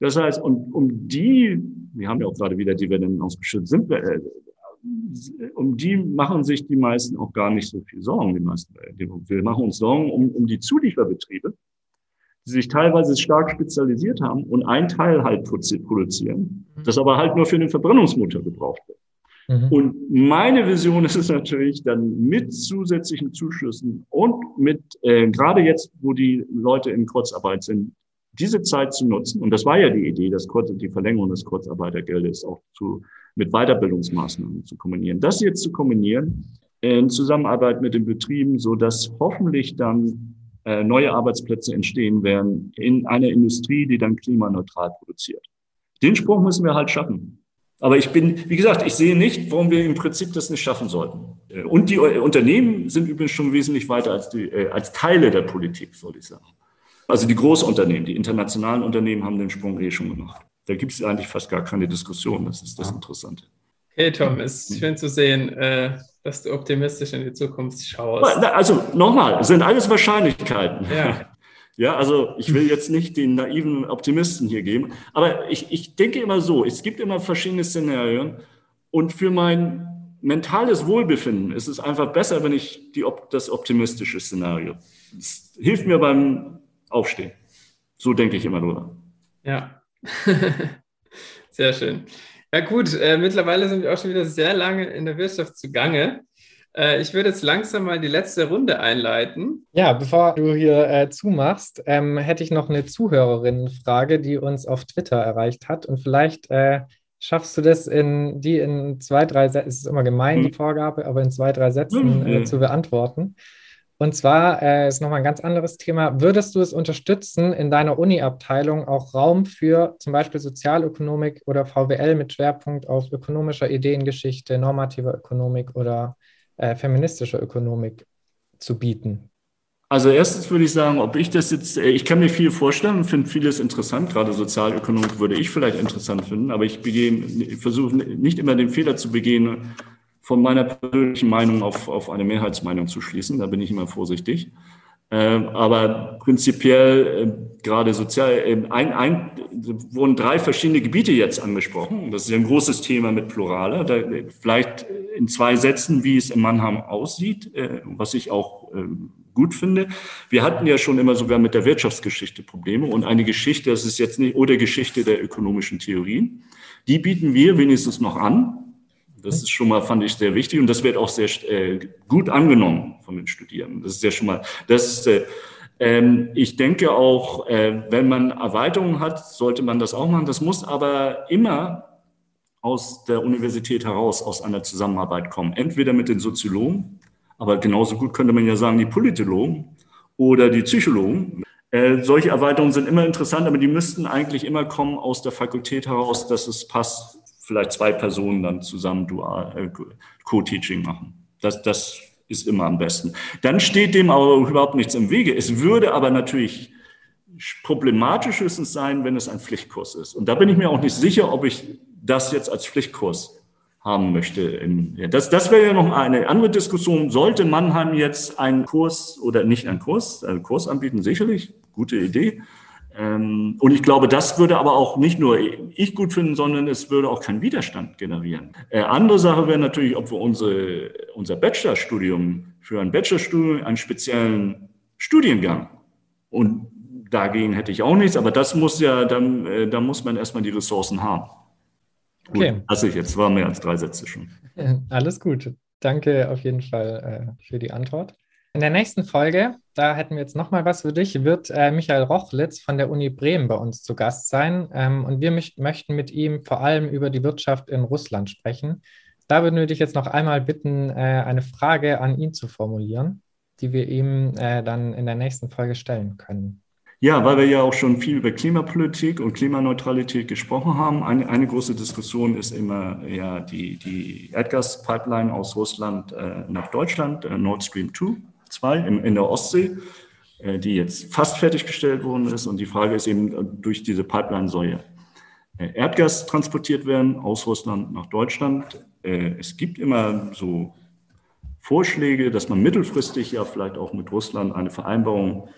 [SPEAKER 1] Das heißt, und um die, wir haben ja auch gerade wieder Dividenden ausgeschüttet, sind wir, äh, um die machen sich die meisten auch gar nicht so viel Sorgen. Die meisten, wir machen uns Sorgen um, um die Zulieferbetriebe, die sich teilweise stark spezialisiert haben und ein Teil halt produzieren, das aber halt nur für den Verbrennungsmotor gebraucht wird. Mhm. Und meine Vision ist es natürlich dann mit zusätzlichen Zuschüssen und mit, äh, gerade jetzt, wo die Leute in Kurzarbeit sind, diese Zeit zu nutzen. Und das war ja die Idee, das Kurz, die Verlängerung des Kurzarbeitergeldes auch zu, mit Weiterbildungsmaßnahmen zu kombinieren. Das jetzt zu kombinieren in Zusammenarbeit mit den Betrieben, so dass hoffentlich dann äh, neue Arbeitsplätze entstehen werden in einer Industrie, die dann klimaneutral produziert. Den Sprung müssen wir halt schaffen. Aber ich bin, wie gesagt, ich sehe nicht, warum wir im Prinzip das nicht schaffen sollten. Äh, und die Unternehmen sind übrigens schon wesentlich weiter als, die, äh, als Teile der Politik, soll ich sagen. Also die Großunternehmen, die internationalen Unternehmen haben den Sprung eh schon gemacht. Da gibt es eigentlich fast gar keine Diskussion. Das ist das Interessante.
[SPEAKER 2] Hey Tom, es ist schön zu sehen, äh, dass du optimistisch in die Zukunft schaust.
[SPEAKER 1] Also nochmal, sind alles Wahrscheinlichkeiten. Ja. Ja, also ich will jetzt nicht den naiven Optimisten hier geben, aber ich, ich denke immer so, es gibt immer verschiedene Szenarien und für mein mentales Wohlbefinden ist es einfach besser, wenn ich die, das optimistische Szenario. Das hilft mir beim Aufstehen. So denke ich immer drüber.
[SPEAKER 2] Ja, sehr schön. Ja gut, äh, mittlerweile sind wir auch schon wieder sehr lange in der Wirtschaft zugange. Äh, ich würde jetzt langsam mal die letzte Runde einleiten.
[SPEAKER 3] Ja, bevor du hier äh, zumachst, ähm, hätte ich noch eine Zuhörerinnenfrage, die uns auf Twitter erreicht hat. Und vielleicht äh, schaffst du das in die in zwei, drei Sätzen, es ist immer gemein, die hm. Vorgabe, aber in zwei, drei Sätzen äh, zu beantworten. Und zwar äh, ist nochmal ein ganz anderes Thema. Würdest du es unterstützen, in deiner Uni-Abteilung auch Raum für zum Beispiel Sozialökonomik oder VWL mit Schwerpunkt auf ökonomischer Ideengeschichte, normativer Ökonomik oder äh, feministischer Ökonomik zu bieten?
[SPEAKER 1] Also erstens würde ich sagen, ob ich das jetzt, äh, ich kann mir viel vorstellen und finde vieles interessant, gerade Sozialökonomik würde ich vielleicht interessant finden, aber ich, ich versuche nicht immer den Fehler zu begehen, von meiner persönlichen Meinung auf, auf eine Mehrheitsmeinung zu schließen. Da bin ich immer vorsichtig. Ähm, aber prinzipiell äh, gerade sozial, äh, ein, ein, wurden drei verschiedene Gebiete jetzt angesprochen. Das ist ja ein großes Thema mit Plurale. Da, vielleicht in zwei Sätzen, wie es in Mannheim aussieht, äh, was ich auch gut finde. Wir hatten ja schon immer sogar mit der Wirtschaftsgeschichte Probleme und eine Geschichte, das ist jetzt nicht, oder Geschichte der ökonomischen Theorien. Die bieten wir wenigstens noch an. Das ist schon mal, fand ich, sehr wichtig und das wird auch sehr äh, gut angenommen von den Studierenden. Das ist ja schon mal, das ist, äh, ähm, ich denke auch, äh, wenn man Erweiterungen hat, sollte man das auch machen. Das muss aber immer aus der Universität heraus, aus einer Zusammenarbeit kommen. Entweder mit den Soziologen, aber genauso gut könnte man ja sagen, die Politologen oder die Psychologen. Äh, solche Erweiterungen sind immer interessant, aber die müssten eigentlich immer kommen aus der Fakultät heraus, dass es passt vielleicht zwei Personen dann zusammen dual äh, Co-Teaching machen. Das, das ist immer am besten. Dann steht dem aber überhaupt nichts im Wege. Es würde aber natürlich problematisch höchstens sein, wenn es ein Pflichtkurs ist. Und da bin ich mir auch nicht sicher, ob ich das jetzt als Pflichtkurs haben möchte. Das, das wäre ja noch eine andere Diskussion. Sollte Mannheim jetzt einen Kurs oder nicht einen Kurs, einen Kurs anbieten? Sicherlich, gute Idee. Ähm, und ich glaube, das würde aber auch nicht nur ich gut finden, sondern es würde auch keinen Widerstand generieren. Äh, andere Sache wäre natürlich, ob wir unsere, unser Bachelorstudium für ein Bachelorstudium einen speziellen Studiengang und dagegen hätte ich auch nichts, aber das muss ja, dann, äh, da muss man erstmal die Ressourcen haben. Gut, okay. Also ich jetzt war mehr als drei Sätze schon.
[SPEAKER 3] Alles gut. Danke auf jeden Fall äh, für die Antwort. In der nächsten Folge, da hätten wir jetzt nochmal was für dich, wird äh, Michael Rochlitz von der Uni Bremen bei uns zu Gast sein. Ähm, und wir möcht möchten mit ihm vor allem über die Wirtschaft in Russland sprechen. Da würden wir dich jetzt noch einmal bitten, äh, eine Frage an ihn zu formulieren, die wir ihm äh, dann in der nächsten Folge stellen können.
[SPEAKER 1] Ja, weil wir ja auch schon viel über Klimapolitik und Klimaneutralität gesprochen haben. Eine, eine große Diskussion ist immer ja die, die Erdgaspipeline aus Russland äh, nach Deutschland, äh, Nord Stream 2. 2 in der Ostsee, äh, die jetzt fast fertiggestellt worden ist. Und die Frage ist eben, äh, durch diese Pipeline soll ja äh, Erdgas transportiert werden aus Russland nach Deutschland. Es gibt immer so Vorschläge, dass man mittelfristig ja vielleicht auch mit Russland eine Vereinbarung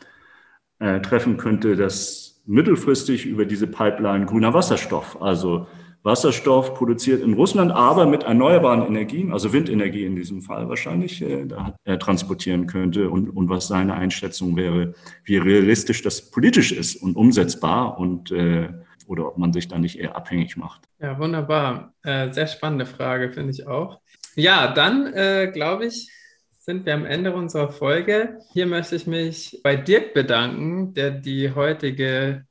[SPEAKER 1] treffen könnte, dass mittelfristig über diese Pipeline grüner Wasserstoff, also Wasserstoff produziert in Russland, aber mit erneuerbaren Energien, also Windenergie in diesem Fall wahrscheinlich, äh, da, äh, transportieren könnte und, und was seine Einschätzung wäre, wie realistisch das politisch ist und umsetzbar und äh, oder ob man sich da nicht eher abhängig macht.
[SPEAKER 2] Ja, wunderbar. Äh, sehr spannende Frage, finde ich auch. Ja, dann äh, glaube ich, sind wir am Ende unserer Folge. Hier möchte ich mich bei Dirk bedanken, der die heutige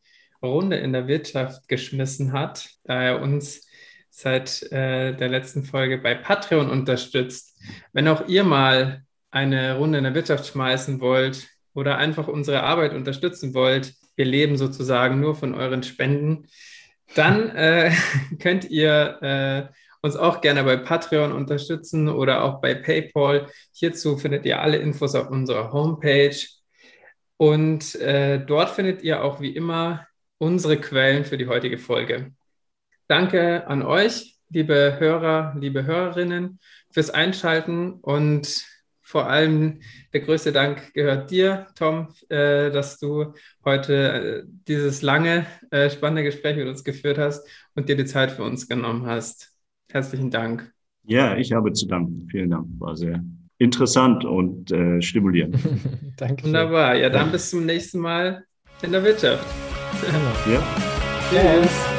[SPEAKER 2] Runde in der Wirtschaft geschmissen hat, da er uns seit äh, der letzten Folge bei Patreon unterstützt. Wenn auch ihr mal eine Runde in der Wirtschaft schmeißen wollt oder einfach unsere Arbeit unterstützen wollt, wir leben sozusagen nur von euren Spenden, dann äh, könnt ihr äh, uns auch gerne bei Patreon unterstützen oder auch bei PayPal. Hierzu findet ihr alle Infos auf unserer Homepage. Und äh, dort findet ihr auch wie immer unsere Quellen für die heutige Folge. Danke an euch, liebe Hörer, liebe Hörerinnen, fürs Einschalten und vor allem der größte Dank gehört dir, Tom, äh, dass du heute äh, dieses lange, äh, spannende Gespräch mit uns geführt hast und dir die Zeit für uns genommen hast. Herzlichen Dank.
[SPEAKER 1] Ja, ich habe zu danken. Vielen Dank. War sehr interessant und äh, stimulierend.
[SPEAKER 2] Danke. Wunderbar. Ja, dann bis zum nächsten Mal in der Wirtschaft.
[SPEAKER 1] Ja.
[SPEAKER 3] Tschüss.